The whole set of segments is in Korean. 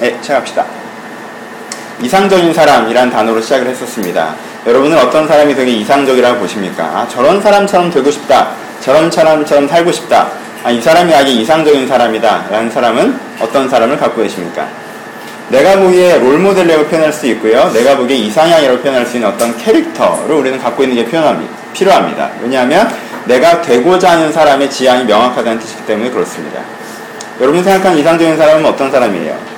네, 시작합시다. 이상적인 사람이란 단어로 시작을 했었습니다. 여러분은 어떤 사람이 되게 이상적이라고 보십니까? 아, 저런 사람처럼 되고 싶다. 저런 사람처럼 살고 싶다. 아, 이 사람이 아주 이상적인 사람이다. 라는 사람은 어떤 사람을 갖고 계십니까? 내가 보기에 롤모델이라고 표현할 수 있고요. 내가 보기에 이상향이라고 표현할 수 있는 어떤 캐릭터를 우리는 갖고 있는 게 필요합니다. 왜냐하면 내가 되고자 하는 사람의 지향이 명확하다는 뜻이기 때문에 그렇습니다. 여러분이 생각하는 이상적인 사람은 어떤 사람이에요?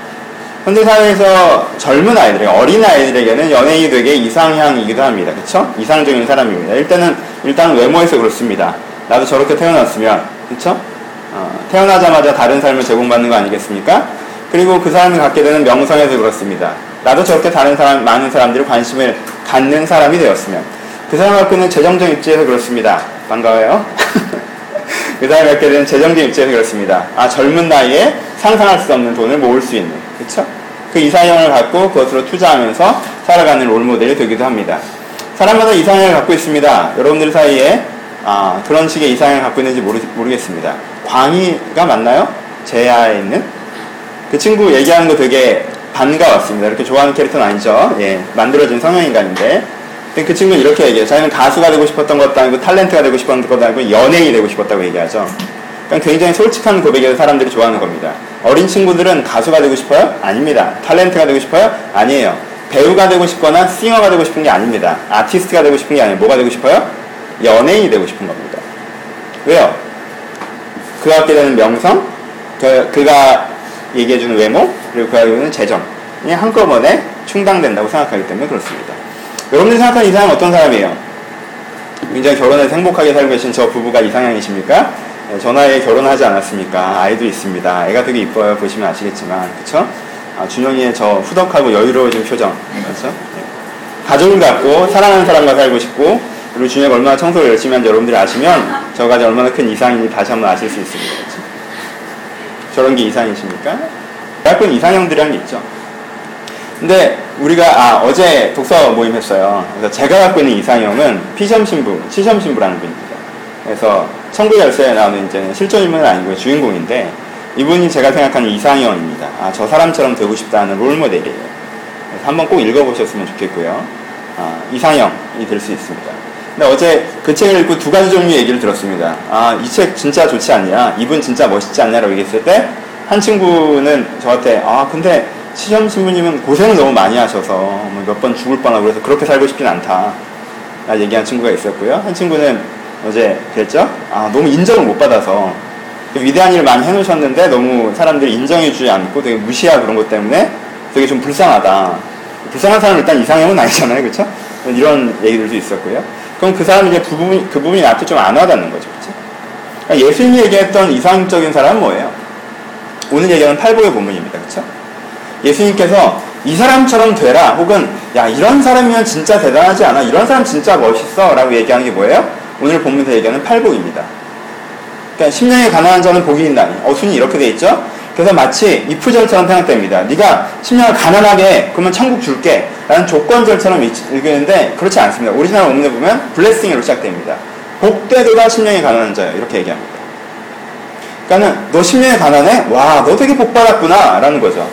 현대 사회에서 젊은 아이들, 어린 아이들에게는 연예인이 되게 이상향이기도 합니다. 그렇죠? 이상적인 사람입니다. 일단은 일단 외모에서 그렇습니다. 나도 저렇게 태어났으면, 그렇죠? 어, 태어나자마자 다른 삶을 제공받는 거 아니겠습니까? 그리고 그 사람이 갖게 되는 명성에서 그렇습니다. 나도 저렇게 다른 사람, 많은 사람들이 관심을 갖는 사람이 되었으면, 그 사람 갖고 있는 재정적 입지에서 그렇습니다. 반가워요. 그 사람이 갖게 되는 재정적 입지에서 그렇습니다. 아, 젊은 나이에 상상할 수 없는 돈을 모을 수 있는. 그쵸? 그 이상형을 갖고 그것으로 투자하면서 살아가는 롤모델이 되기도 합니다. 사람마다 이상형을 갖고 있습니다. 여러분들 사이에 아, 그런 식의 이상형을 갖고 있는지 모르, 모르겠습니다. 광희가 맞나요? 제야에 있는? 그 친구 얘기하는 거 되게 반가웠습니다. 이렇게 좋아하는 캐릭터는 아니죠. 예, 만들어진 성형인간인데. 그 친구는 이렇게 얘기해요. 자기는 가수가 되고 싶었던 것도 아니고 탤런트가 되고 싶었던 것도 아니고 연예인이 되고 싶었다고 얘기하죠. 그러니까 굉장히 솔직한 고백에서 사람들이 좋아하는 겁니다. 어린 친구들은 가수가 되고 싶어요? 아닙니다. 탤런트가 되고 싶어요? 아니에요. 배우가 되고 싶거나 싱어가 되고 싶은 게 아닙니다. 아티스트가 되고 싶은 게 아니에요. 뭐가 되고 싶어요? 연예인이 되고 싶은 겁니다. 왜요? 그가 갖게 되는 명성, 그, 그가 얘기해주는 외모, 그리고 그가 얘기하는 재정이 한꺼번에 충당된다고 생각하기 때문에 그렇습니다. 여러분들이 생각하는 이상은 어떤 사람이에요? 굉장히 결혼해서 행복하게 살고 계신 저 부부가 이상형이십니까? 네, 전화에 결혼하지 않았습니까? 아이도 있습니다. 애가 되게 이뻐요. 보시면 아시겠지만. 그쵸? 아, 준영이의 저 후덕하고 여유로워진 표정. 그쵸? 네. 가족을 갖고 사랑하는 사람과 살고 싶고 그리고 준영이가 얼마나 청소를 열심히 하는지 여러분들이 아시면 저가 얼마나 큰 이상인지 다시 한번 아실 수 있습니다. 그쵸? 저런 게 이상이십니까? 있는 이상형들이란 게 있죠. 근데 우리가 아 어제 독서 모임 했어요. 그래서 제가 갖고 있는 이상형은 피점 신부, 치점 신부라는 분입니다. 그래서 천국 열쇠에 나오는 이제 실존 인물은 아니고요. 주인공인데 이분이 제가 생각하는 이상형입니다. 아, 저 사람처럼 되고 싶다는 롤모델이에요. 한번 꼭 읽어보셨으면 좋겠고요. 아, 이상형이 될 수 있습니다. 근데 어제 그 책을 읽고 두 가지 종류의 얘기를 들었습니다. 아, 이 책 진짜 좋지 않냐? 이분 진짜 멋있지 않냐라고 얘기했을 때, 한 친구는 저한테, 아, 근데 시점 신부님은 고생을 너무 많이 하셔서 뭐 몇번 죽을 뻔하고 그래서 그렇게 살고 싶진 않다. 라 얘기한 친구가 있었고요. 한 친구는 어제 그랬죠? 아, 너무 인정을 못 받아서 위대한 일을 많이 해놓으셨는데 너무 사람들이 인정해주지 않고 되게 무시하고 그런 것 때문에 되게 좀 불쌍하다. 불쌍한 사람은 일단 이상형은 아니잖아요. 그렇죠? 이런 얘기들도 있었고요. 그럼 그 사람이 이제 그 부분이, 그 부분이 나한테 좀 안 와닿는 거죠. 그렇죠? 그러니까 예수님이 얘기했던 이상적인 사람은 뭐예요? 오늘 얘기하는 팔복의 본문입니다. 그렇죠? 예수님께서 이 사람처럼 되라 혹은 야 이런 사람이면 진짜 대단하지 않아 이런 사람 진짜 멋있어 라고 얘기하는 게 뭐예요? 오늘 본문에서 얘기하는 팔복입니다. 그러니까 심령이 가난한 자는 복이 있나니 어순이 이렇게 돼 있죠. 그래서 마치 if절처럼 생각됩니다. 네가 심령을 가난하게 그러면 천국 줄게 라는 조건절처럼 읽는데 그렇지 않습니다. 오리지널 원문에 보면 blessing으로 시작됩니다. 복되도다 심령에 가난한 자요 이렇게 얘기합니다. 그러니까는 너 심령에 가난해? 와 너 되게 복받았구나 라는 거죠.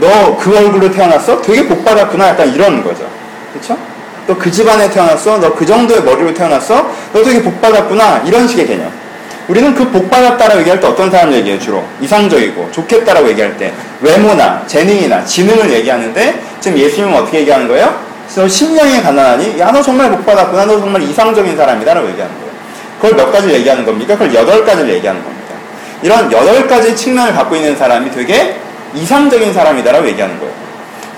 너 그 얼굴로 태어났어? 되게 복받았구나 약간 이런 거죠. 그렇죠? 너 그 집안에 태어났어? 너 그 정도의 머리로 태어났어? 너 되게 복받았구나. 이런 식의 개념. 우리는 그 복받았다라고 얘기할 때 어떤 사람을 얘기해요, 주로? 이상적이고, 좋겠다라고 얘기할 때, 외모나, 재능이나, 지능을 얘기하는데, 지금 예수님은 어떻게 얘기하는 거예요? 너 심령이 가난하니? 야, 너 정말 복받았구나. 너 정말 이상적인 사람이다. 라고 얘기하는 거예요. 그걸 몇 가지를 얘기하는 겁니까? 그걸 여덟 가지를 얘기하는 겁니다. 이런 여덟 가지 측면을 갖고 있는 사람이 되게 이상적인 사람이다라고 얘기하는 거예요.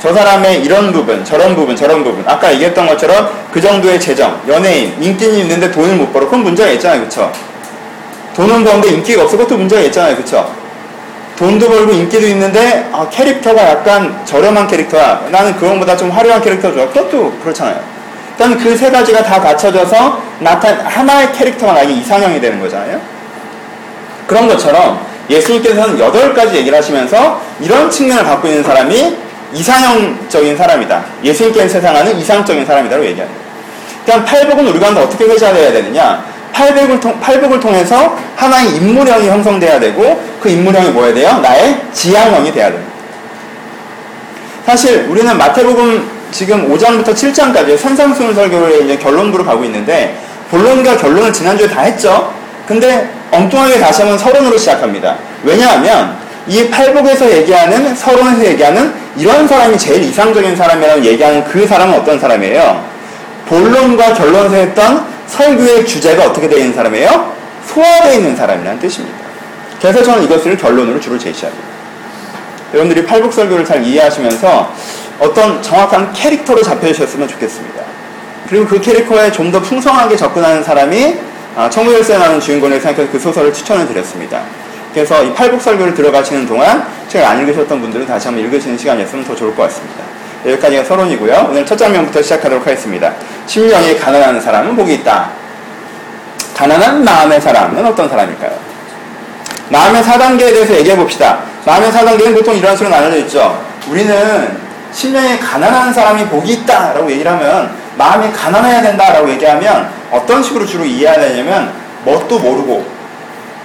저 사람의 이런 부분, 저런 부분, 저런 부분. 아까 얘기했던 것처럼 그 정도의 재정, 연예인, 인기는 있는데 돈을 못 벌어. 그건 문제가 있잖아요. 그쵸? 돈은 버는데 인기가 없어. 그것도 문제가 있잖아요. 그쵸? 돈도 벌고 인기도 있는데 아, 캐릭터가 약간 저렴한 캐릭터야. 나는 그것보다 좀 화려한 캐릭터 좋아. 그것도 그렇잖아요. 일단 그 세 가지가 다 갖춰져서 나타 하나의 캐릭터가 나에게 이상형이 되는 거잖아요. 그런 것처럼 예수님께서는 여덟 가지 얘기를 하시면서 이런 측면을 갖고 있는 사람이 이상형적인 사람이다. 예수님께는 세상하는 이상적인 사람이다라고 얘기합니다. 그러니까 팔복은 우리가 어떻게 회자해야 되느냐? 팔복을, 통, 팔복을 통해서 하나의 인물형이 형성돼야 되고 그 인물형이 뭐야 돼요? 나의 지향형이 돼야 됩니다. 사실 우리는 마태복음 지금 5장부터 7장까지 산상수훈 설교를 이제 결론부로 가고 있는데 본론과 결론을 지난주에 다 했죠. 근데 엉뚱하게 다시 한번 서론으로 시작합니다. 왜냐하면 이 팔복에서 얘기하는 서론에서 얘기하는 이런 사람이 제일 이상적인 사람이라고 얘기하는 그 사람은 어떤 사람이에요? 본론과 결론에서 했던 설교의 주제가 어떻게 되어 있는 사람이에요? 소화되어 있는 사람이라는 뜻입니다. 그래서 저는 이것을 결론으로 주로 제시합니다. 여러분들이 팔복 설교를 잘 이해하시면서 어떤 정확한 캐릭터로 잡혀주셨으면 좋겠습니다. 그리고 그 캐릭터에 좀 더 풍성하게 접근하는 사람이 아, 청구열쇠 나는 주인공을 생각해서 그 소설을 추천을 드렸습니다. 그래서 이 팔복 설교를 들어가시는 동안 책을 안 읽으셨던 분들은 다시 한번 읽으시는 시간이었으면 더 좋을 것 같습니다. 여기까지가 서론이고요. 오늘 첫 장면부터 시작하도록 하겠습니다. 심령이 가난한 사람은 복이 있다. 가난한 마음의 사람은 어떤 사람일까요? 마음의 4단계에 대해서 얘기해 봅시다. 마음의 4단계는 보통 이런 식으로 나눠져 있죠. 우리는 심령이 가난한 사람이 복이 있다 라고 얘기를 하면 마음이 가난해야 된다 라고 얘기하면 어떤 식으로 주로 이해해야 되냐면 뭣도 모르고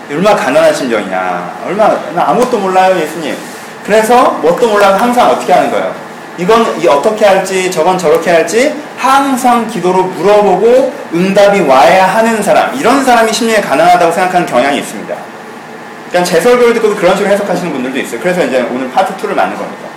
얼마나 가난한 심정이냐. 얼마나 아무것도 몰라요 예수님. 그래서 뭣도 몰라서 항상 어떻게 하는 거예요? 이건 이 어떻게 할지 저건 저렇게 할지 항상 기도로 물어보고 응답이 와야 하는 사람. 이런 사람이 심령이 가난하다고 생각하는 경향이 있습니다. 그러니까 제 설교를 듣고 그런 식으로 해석하시는 분들도 있어요. 그래서 이제 오늘 파트 2를 만든 겁니다.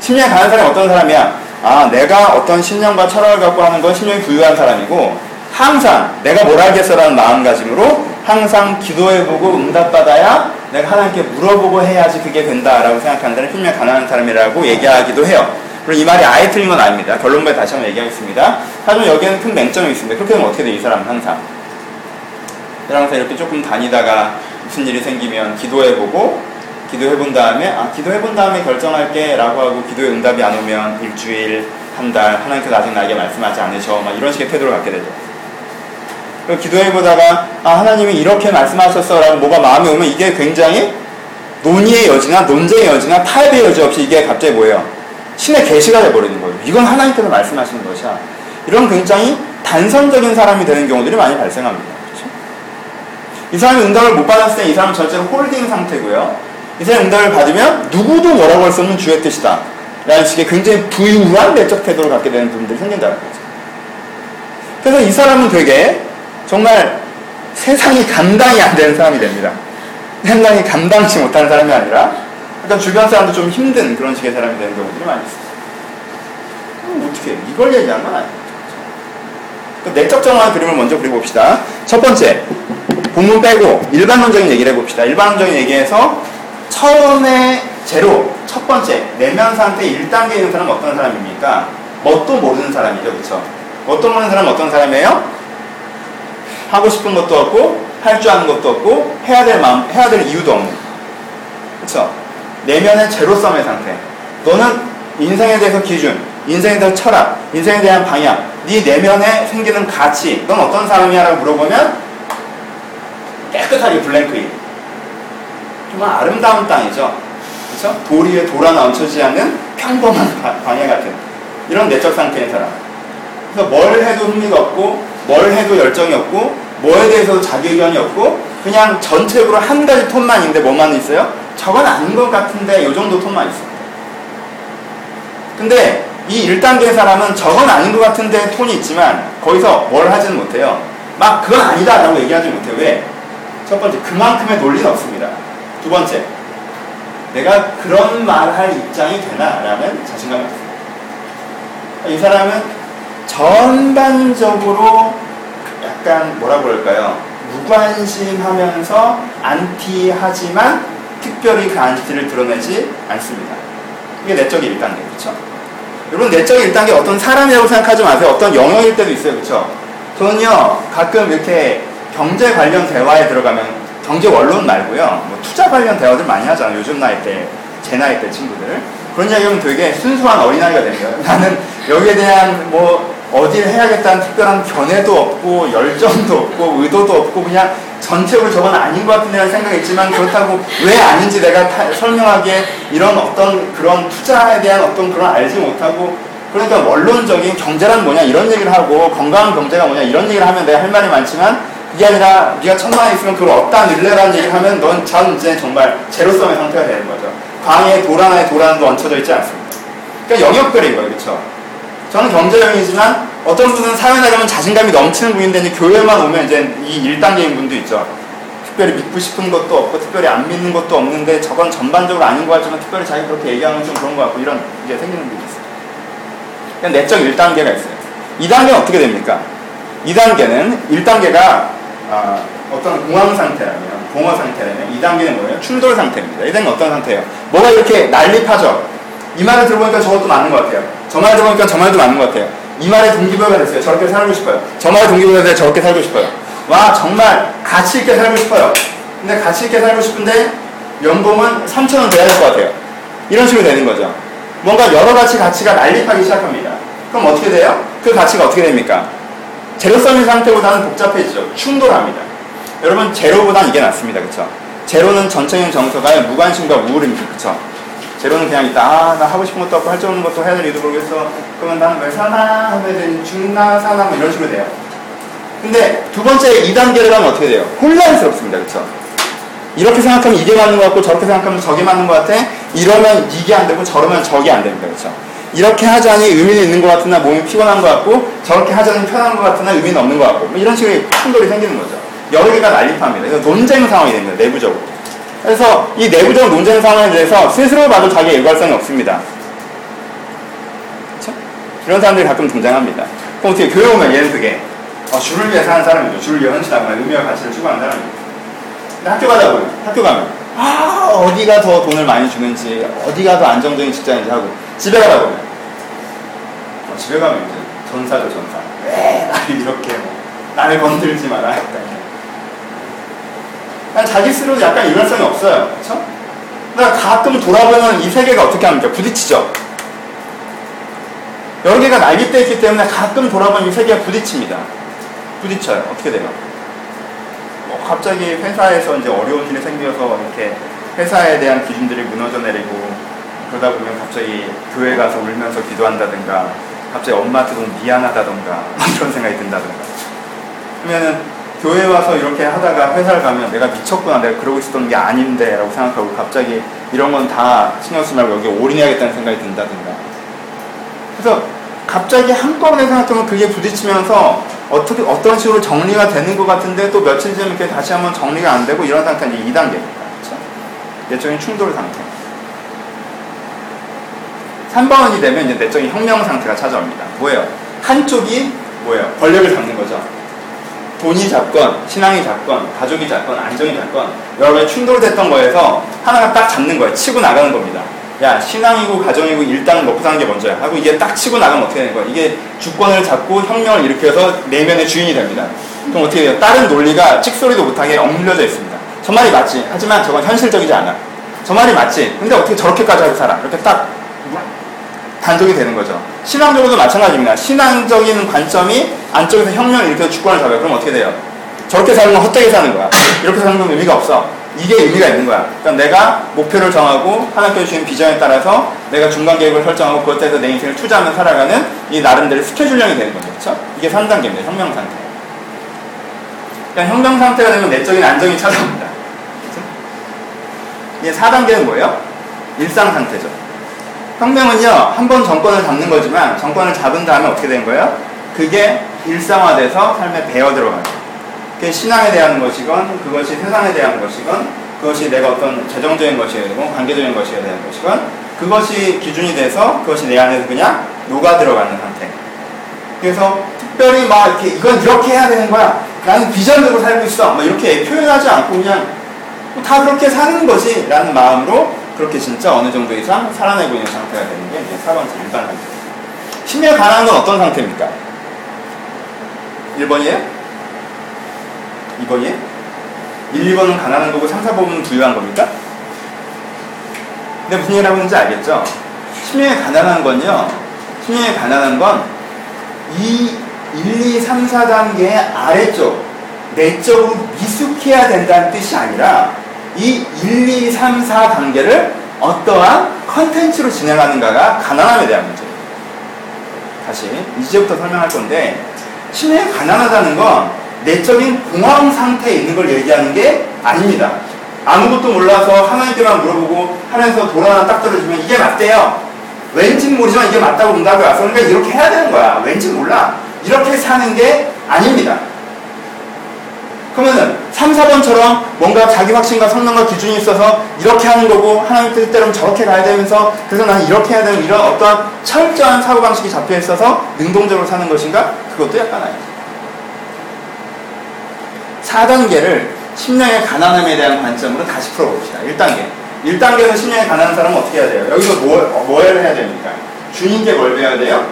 심령이 가난한 사람이 어떤 사람이야? 아, 내가 어떤 신념과 철학을 갖고 하는 건 신념이 부유한 사람이고 항상 내가 뭘 알겠어라는 마음가짐으로 항상 기도해보고 응답받아야 내가 하나님께 물어보고 해야지 그게 된다라고 생각하는 사람이 신념이 가난한 사람이라고 얘기하기도 해요. 그리고 이 말이 아예 틀린 건 아닙니다. 결론부에 다시 한번 얘기하겠습니다. 하지만 여기에는 큰 맹점이 있습니다. 그렇게 되면 어떻게 돼, 이 사람은 항상. 항상 이렇게 조금 다니다가 무슨 일이 생기면 기도해보고 기도해 본 다음에 아 기도해 본 다음에 결정할게 라고 하고 기도에 응답이 안 오면 일주일 한 달 하나님께서 아직 나에게 말씀하지 않으셔 막 이런 식의 태도를 갖게 되죠 기도해 보다가 아 하나님이 이렇게 말씀하셨어 라고 뭐가 마음에 오면 이게 굉장히 논의의 여지나 논쟁의 여지나 타협의 여지 없이 이게 갑자기 뭐예요 신의 계시가 돼버리는 거예요 이건 하나님께서 말씀하시는 것이야 이런 굉장히 단선적인 사람이 되는 경우들이 많이 발생합니다 그렇죠? 이 사람이 응답을 못 받았을 때 이 사람은 절대로 홀딩 상태고요 이 사람 응답을 받으면 누구도 뭐라고 할 수 없는 주의 뜻이다. 라는 식의 굉장히 부유한 내적 태도를 갖게 되는 부분들이 생긴다는 거죠. 그래서 이 사람은 되게 정말 세상이 감당이 안 되는 사람이 됩니다. 세상이 감당치 못하는 사람이 아니라 약간 주변 사람도 좀 힘든 그런 식의 사람이 되는 경우들이 많이 있습니다. 어떻게 이걸 얘기하는 건 아니에요. 내적 정화의 그림을 먼저 그려봅시다. 첫 번째, 본문 빼고 일반론적인 얘기를 해봅시다. 일반론적인 얘기에서 처음에 제로, 첫 번째, 내면 상태 1단계에 있는 사람은 어떤 사람입니까? 뭣도 모르는 사람이죠. 그쵸? 뭣도 모르는 사람은 어떤 사람이에요? 하고 싶은 것도 없고, 할 줄 아는 것도 없고, 해야 될 마음, 해야 될 이유도 없는. 그쵸? 내면의 제로섬의 상태. 너는 인생에 대해서 기준, 인생에 대해서 철학, 인생에 대한 방향, 네 내면에 생기는 가치, 넌 어떤 사람이야? 라고 물어보면 깨끗하게 블랭크인. 정말 아름다운 땅이죠. 그렇죠? 돌 위에 돌 하나 얹혀지지 않는 평범한 광야 같은 이런 내적 상태의 사람. 그래서 뭘 해도 흥미가 없고 뭘 해도 열정이 없고 뭐에 대해서도 자기 의견이 없고 그냥 전체적으로 한 가지 톤만 있는데 뭐만 있어요? 저건 아닌 것 같은데 이 정도 톤만 있습니다. 근데 이 1단계 사람은 저건 아닌 것 같은데 톤이 있지만 거기서 뭘 하지는 못해요. 막 그건 아니다 라고 얘기하지 못해요. 왜? 첫 번째, 그만큼의 논리는 없습니다. 두 번째, 내가 그런 말 할 입장이 되나 라는 자신감이 없습니다. 이 사람은 전반적으로 약간 뭐라 그럴까요? 무관심하면서 안티하지만 특별히 그 안티를 드러내지 않습니다. 이게 내적 1단계, 그렇죠? 여러분 내적 1단계 어떤 사람이라고 생각하지 마세요. 어떤 영역일 때도 있어요, 그렇죠? 저는요 가끔 이렇게 경제 관련 대화에 들어가면 경제 원론 말고요. 뭐 투자 관련 대화들 많이 하잖아요. 요즘 나이 때, 제 나이 때 친구들. 그런 이야기 하면 되게 순수한 어린아이가 거예요. 나는 여기에 대한 뭐 어딜 해야겠다는 특별한 견해도 없고 열정도 없고 의도도 없고 그냥 전체적으로 저건 아닌 것 같은데라는 생각이 있지만 그렇다고 왜 아닌지 내가 타, 설명하기에 이런 어떤 그런 투자에 대한 어떤 그런 알지 못하고 그러니까 원론적인 경제란 뭐냐 이런 얘기를 하고 건강한 경제가 뭐냐 이런 얘기를 하면 내가 할 말이 많지만 그게 아니라 네가 천만 원 있으면 그걸 얻다 늘래라는 얘기를 하면 넌전 이제 정말 제로섬의 상태가 되는 거죠. 광에 돌 하나도 얹혀져 있지 않습니다. 그러니까 영역별인 거예요. 그렇죠? 저는 경제형이지만 어떤 분은 사회 나가면 자신감이 넘치는 분인데 이제 교회만 오면 이제 이 1단계인 분도 있죠. 특별히 믿고 싶은 것도 없고 특별히 안 믿는 것도 없는데 저건 전반적으로 아닌 것 같지만 특별히 자기 그렇게 얘기하는 건좀 그런 것 같고 이런 게 생기는 분이 있어요. 그냥 내적 1단계가 있어요. 2단계는 어떻게 됩니까? 2단계는 1단계가 아, 어떤 공황 상태라면 공허 상태라면 2단계는 뭐예요? 충돌 상태입니다. 2단계는 어떤 상태예요? 뭐가 이렇게 난립하죠? 이 말을 들어보니까 저것도 맞는 것 같아요. 저말 들어보니까 저 말도 맞는 것 같아요. 이 말에 동기부여가 됐어요. 저렇게 살고 싶어요. 저 말에 동기부여가 돼서 저렇게 살고 싶어요. 와 정말 가치 있게 살고 싶어요. 근데 가치 있게 살고 싶은데 연봉은 3천 원 돼야 될 것 같아요. 이런 식으로 되는 거죠. 뭔가 여러 가지 가치가 난립하기 시작합니다. 그럼 어떻게 돼요? 그 가치가 어떻게 됩니까? 제로성인 상태보다는 복잡해지죠. 충돌합니다. 여러분 제로보단 이게 낫습니다. 그쵸? 제로는 전체적인 정서가 무관심과 우울입니다. 그쵸? 제로는 그냥 있다. 아, 나 하고 싶은 것도 없고 할줄 없는 것도 해야 될 일도 모르겠어. 그러면 나는 왜 사나? 하면 죽나 사나? 뭐 이런 식으로 돼요. 근데 두 번째 2단계를 가면 어떻게 돼요? 혼란스럽습니다. 그쵸? 이렇게 생각하면 이게 맞는 것 같고 저렇게 생각하면 저게 맞는 것 같아. 이러면 이게 안 되고 저러면 저게 안 됩니다. 그렇죠? 이렇게 하자니 의미는 있는 것 같으나 몸이 피곤한 것 같고 저렇게 하자니 편한 것 같으나 의미는 없는 것 같고 뭐 이런 식의 충돌이 생기는 거죠. 여러 개가 난립합니다. 그래서 논쟁 상황이 됩니다. 내부적으로. 그래서 이 내부적 논쟁 상황에 대해서 스스로 봐도 자기 일관성이 없습니다. 그렇죠? 이런 사람들이 가끔 등장합니다. 그럼 어떻게 교회 오면 얘는 그게 어, 주를 위해 사는 사람이죠. 주를 위해 헌신하고 의미와 가치를 추구하는 사람입니다. 학교 가다 보면 학교 가면 아 어디가 더 돈을 많이 주는지 어디가 더 안정적인 직장인지 하고 집에 가다 보면 어, 집에 가면 이제 전사죠 전사 왜 나를 이렇게 뭐 나를 건들지 마라 약간 자기 스스로 약간 일관성이 없어요. 그렇죠? 그러니까 가끔 돌아보면 이 세계가 어떻게 합니까? 부딪히죠. 여러 개가 날개돼 있기 때문에 가끔 돌아보면 이 세계가 부딪힙니다. 부딪혀요. 어떻게 돼요 뭐 갑자기 회사에서 이제 어려운 일이 생겨서 이렇게 회사에 대한 기준들이 무너져 내리고 그러다 보면 갑자기 교회 가서 울면서 기도한다든가 갑자기 엄마한테 너무 미안하다든가 이런 생각이 든다든가. 그러면은 교회 와서 이렇게 하다가 회사를 가면 내가 미쳤구나 내가 그러고 있었던 게 아닌데 라고 생각하고 갑자기 이런 건 다 신경 쓰지 말고 여기 올인해야겠다는 생각이 든다든가 그래서 갑자기 한꺼번에 생각하면 그게 부딪히면서 어떻게 어떤 식으로 정리가 되는 것 같은데 또 며칠 지나면 이렇게 다시 한번 정리가 안 되고 이런 상태는 이제 2단계입니다. 그렇죠? 내적인 충돌 상태. 3번이 되면 이제 내적인 혁명 상태가 찾아옵니다. 뭐예요? 한쪽이 뭐예요? 권력을 잡는 거죠. 돈이 잡건, 신앙이 잡건, 가족이 잡건, 안정이 잡건 여러 가지 충돌됐던 거에서 하나가 딱 잡는 거예요. 치고 나가는 겁니다. 야 신앙이고 가정이고 일단 먹고 사는 게 먼저야. 하고 이게 딱 치고 나가면 어떻게 되는 거야? 이게 주권을 잡고 혁명을 일으켜서 내면의 주인이 됩니다. 그럼 어떻게 돼요? 다른 논리가 찍소리도 못하게 억눌려져 있습니다. 저 말이 맞지? 하지만 저건 현실적이지 않아. 저 말이 맞지? 근데 어떻게 저렇게까지 하고 살아? 이렇게 딱 단독이 되는 거죠 신앙적으로도 마찬가지입니다 신앙적인 관점이 안쪽에서 혁명을 일으켜서 주권을 잡아요 그럼 어떻게 돼요 저렇게 사는 건 헛되게 사는 거야 이렇게 사는 건 의미가 없어 이게 의미가 있는 거야. 그러니까 내가 목표를 정하고 하나님께서 주신 비전에 따라서 내가 중간 계획을 설정하고 그것에 대해서 내 인생을 투자하며 살아가는 이 나름대로 스케줄형이 되는 거죠. 그렇죠? 이게 3단계입니다. 혁명 상태. 그러니까 혁명 상태가 되면 내적인 안정이 찾아옵니다. 그렇죠? 이게 4단계는 뭐예요? 일상 상태죠. 혁명은요, 한 번 정권을 잡는 거지만 정권을 잡은 다음에 어떻게 된 거예요? 그게 일상화돼서 삶에 배어 들어가요. 그게 신앙에 대한 것이건 그것이 세상에 대한 것이건 그것이 내가 어떤 재정적인 것이어야 되고 관계적인 것이어야 되는 것이건 그것이 기준이 돼서 그것이 내 안에서 그냥 녹아 들어가는 상태. 그래서 특별히 막 이렇게 이건 이렇게 해야 되는 거야. 나는 비전으로 살고 있어. 막 이렇게 표현하지 않고 그냥 다 그렇게 사는 거지. 라는 마음으로 그렇게 진짜 어느 정도 이상 살아내고 있는 상태가 되는 게 이제 4번째 일반 상태. 심리에 관한 건 어떤 상태입니까? 1번이에요? 2번이 1, 2번은 가난한 거고 3, 4번은 부유한 겁니까? 근데 무슨 얘기를 하고 있는지 알겠죠? 심령에 가난한 건요, 심령에 가난한 건 이 1, 2, 3, 4단계의 아래쪽, 내적으로 미숙해야 된다는 뜻이 아니라 이 1, 2, 3, 4 단계를 어떠한 컨텐츠로 진행하는가가 가난함에 대한 문제예요. 다시 이제부터 설명할 건데 심령에 가난하다는 건 내적인 공황 상태에 있는 걸 얘기하는 게 아닙니다. 아무것도 몰라서 하나님께만 물어보고 하나님께서 돌아나 딱 들어주면 이게 맞대요. 왠지 모르지만 이게 맞다고 응답이 왔어. 그러니까 이렇게 해야 되는 거야. 왠지 몰라. 이렇게 사는 게 아닙니다. 그러면은 3, 4번처럼 뭔가 자기 확신과 성능과 기준이 있어서 이렇게 하는 거고 하나님 뜻대로 저렇게 가야 되면서 그래서 나는 이렇게 해야 되는 이런 어떠한 철저한 사고방식이 잡혀 있어서 능동적으로 사는 것인가? 그것도 약간 아니죠. 4단계를 심령의 가난함에 대한 관점으로 다시 풀어봅시다. 1단계. 1단계에서 심령의 가난한 사람은 어떻게 해야 돼요? 여기서 뭐, 어, 뭘 해야 됩니까? 주님께 뭘 배워야 돼요?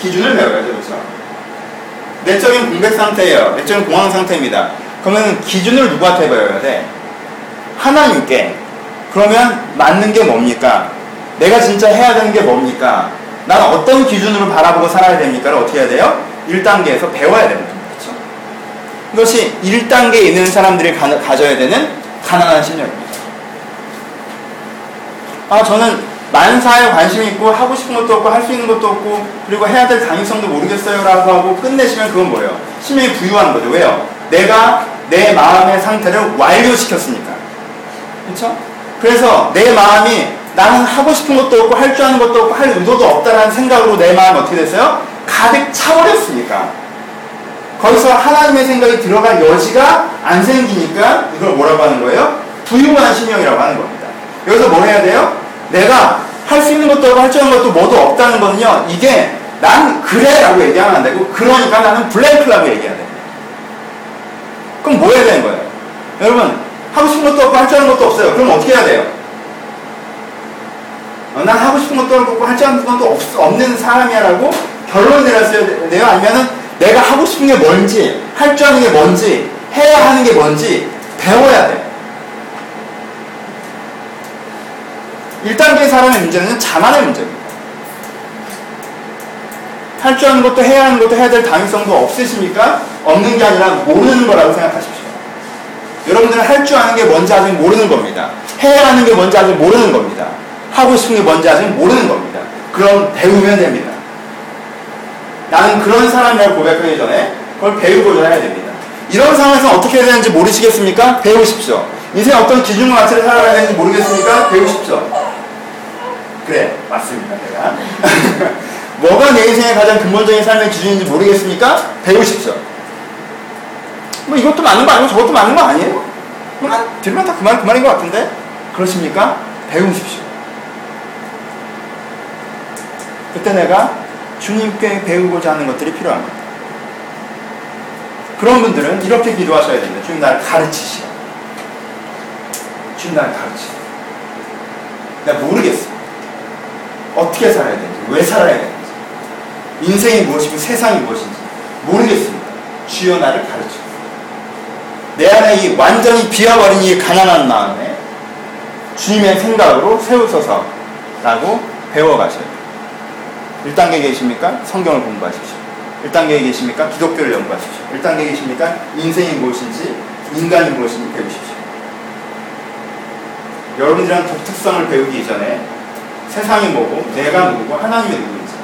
기준을 배워야죠. 그렇죠? 내적인 공백 상태예요. 내적인 공황 상태입니다. 그러면 기준을 누구한테 배워야 돼? 하나님께. 그러면 맞는 게 뭡니까? 내가 진짜 해야 되는 게 뭡니까? 나는 어떤 기준으로 바라보고 살아야 됩니까?를 어떻게 해야 돼요? 1단계에서 배워야 됩니다. 그렇죠? 이것이 1단계에 있는 사람들이 가, 가져야 되는 가난한 심령입니다. 아, 저는 만사에 관심이 있고 하고 싶은 것도 없고 할 수 있는 것도 없고 그리고 해야 될 당위성도 모르겠어요 라고 하고 끝내시면 그건 뭐예요? 심령이 부유한 거죠. 왜요? 내가 내 마음의 상태를 완료시켰으니까. 그렇죠? 그래서 내 마음이 나는 하고 싶은 것도 없고 할 줄 아는 것도 없고 할 의도도 없다라는 생각으로 내 마음이 어떻게 됐어요? 가득 차버렸으니까. 거기서 하나님의 생각이 들어갈 여지가 안 생기니까 이걸 뭐라고 하는 거예요? 부유한 심령이라고 하는 겁니다. 여기서 뭘 해야 돼요? 내가 할 수 있는 것도 없고 할줄 아는 것도 뭐도 없다는 거는요. 이게 난 그래 라고 얘기하면 안 되고 그러니까 나는 블랭크라고 얘기해야 돼요. 그럼 뭐 해야 되는 거예요? 여러분 하고 싶은 것도 없고 할 줄 아는 것도 없어요. 그럼 어떻게 해야 돼요? 어, 난 하고 싶은 것도 없고 할 줄 아는 것도 없, 없는 사람이야라고 결론을 내렸어야 돼요? 아니면은 내가 하고 싶은 게 뭔지 할 줄 아는 게 뭔지 해야 하는 게 뭔지 배워야 돼. 1단계 사람의 문제는 자만의 문제입니다. 할 줄 아는 것도 해야 하는 것도 해야 될 당위성도 없으십니까? 없는 게 아니라 모르는 거라고 생각하십시오. 여러분들은 할 줄 아는 게 뭔지 아직 모르는 겁니다. 해야 하는 게 뭔지 아직 모르는 겁니다. 하고 싶은 게 뭔지 아직 모르는 겁니다. 그럼 배우면 됩니다. 나는 그런 사람이라고 고백하기 전에 그걸 배우고자 해야 됩니다. 이런 상황에서 어떻게 해야 되는지 모르시겠습니까? 배우십시오. 인생 어떤 기준과 가치를 살아가야 되는지 모르겠습니까? 배우십시오. 그래, 맞습니다, 내가. 뭐가 내 인생의 가장 근본적인 삶의 기준인지 모르겠습니까? 배우십시오. 뭐 이것도 맞는 거 아니고 저것도 맞는 거 아니에요? 들으면 다 그만, 그만인 것 같은데? 그렇습니까? 배우십시오. 그때 내가 주님께 배우고자 하는 것들이 필요합니다. 그런 분들은 이렇게 기도하셔야 됩니다. 주님 나를 가르치시오. 주님 나를 가르치시오. 내가 모르겠어. 어떻게 살아야 되는지, 왜 살아야 되는지, 인생이 무엇이고 세상이 무엇인지 모르겠습니다. 주여 나를 가르치오. 내 안에 이 완전히 비어버린 이 가난한 마음에 주님의 생각으로 세우소서 라고 배워가셔야 돼요. 1단계에 계십니까? 성경을 공부하십시오. 1단계에 계십니까? 기독교를 연구하십시오. 1단계에 계십니까? 인생이 무엇인지, 인간이 무엇인지 배우십시오. 여러분들이란 독특성을 배우기 이전에 세상이 뭐고, 내가 누구고, 하나님이 누구인지,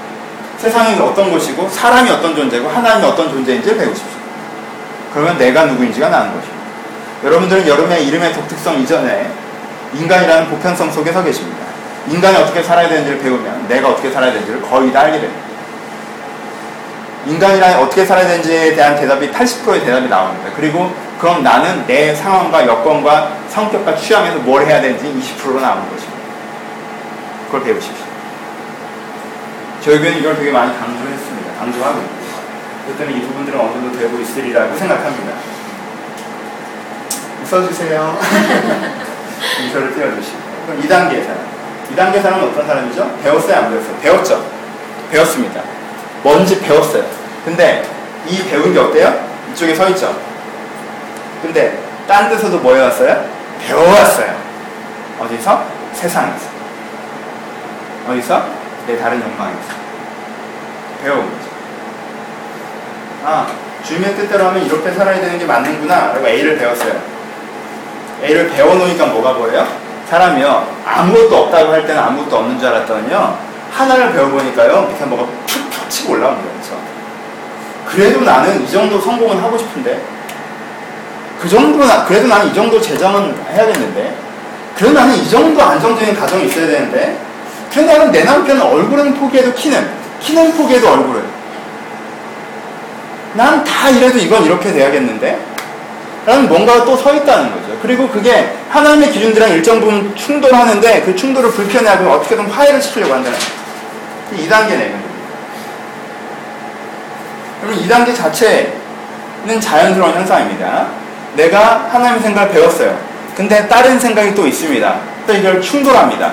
세상이 어떤 것이고, 사람이 어떤 존재고, 하나님이 어떤 존재인지를 배우십시오. 그러면 내가 누구인지가 나는 것입니다. 여러분들은 여름의 이름의 독특성 이전에 인간이라는 보편성 속에 서 계십니다. 인간이 어떻게 살아야 되는지를 배우면 내가 어떻게 살아야 되는지를 거의 다 알게 됩니다. 인간이란 어떻게 살아야 되는지에 대한 대답이 80%의 대답이 나옵니다. 그리고 그럼 나는 내 상황과 여건과 성격과 취향에서 뭘 해야 되는지 20%로 나오는 것입니다. 그걸 배우십시오. 저희 교회는 이걸 되게 많이 강조했습니다. 강조하고 있습니다. 그랬더니 이 부분들은 어느 정도 되고 있으리라고 생각합니다. 써주세요. 미소를 띄워주시고. 그럼 2단계 사람. 2단계 사람은 어떤 사람이죠? 배웠어요, 안 배웠어요? 배웠죠? 배웠습니다. 뭔지 배웠어요. 근데 이 배운 게 어때요? 이쪽에 서 있죠? 근데 딴 데서도 뭐 해왔어요? 배워왔어요. 어디서? 세상에서. 어디서? 내 다른 욕망에서. 배워온 거죠. 아, 주님의 뜻대로 하면 이렇게 살아야 되는 게 맞는구나. 라고 A를 배웠어요. A를 배워놓으니까 뭐가 보여요? 사람이요. 아무것도 없다고 할 때는 아무것도 없는 줄 알았더니요. 하나를 배워보니까요. 밑에 뭐가 툭툭 치고 올라오는 거죠. 그래도 나는 이 정도 성공은 하고 싶은데. 그 정도, 나, 그래도 나는 이 정도 재정은 해야겠는데. 그래도 나는 이 정도 안정적인 가정이 있어야 되는데. 왜냐하면 내 남편은 얼굴은 포기해도 키는, 키는 포기해도 얼굴은. 난 다 이래도 이건 이렇게 돼야겠는데? 라는 뭔가가 또 서 있다는 거죠. 그리고 그게 하나님의 기준들이랑 일정 부분 충돌하는데 그 충돌을 불편해하고 어떻게든 화해를 시키려고 한다는 거죠. 2단계 내면. 여러분, 2단계 자체는 자연스러운 현상입니다. 내가 하나님의 생각을 배웠어요. 근데 다른 생각이 또 있습니다. 또 이걸 충돌합니다.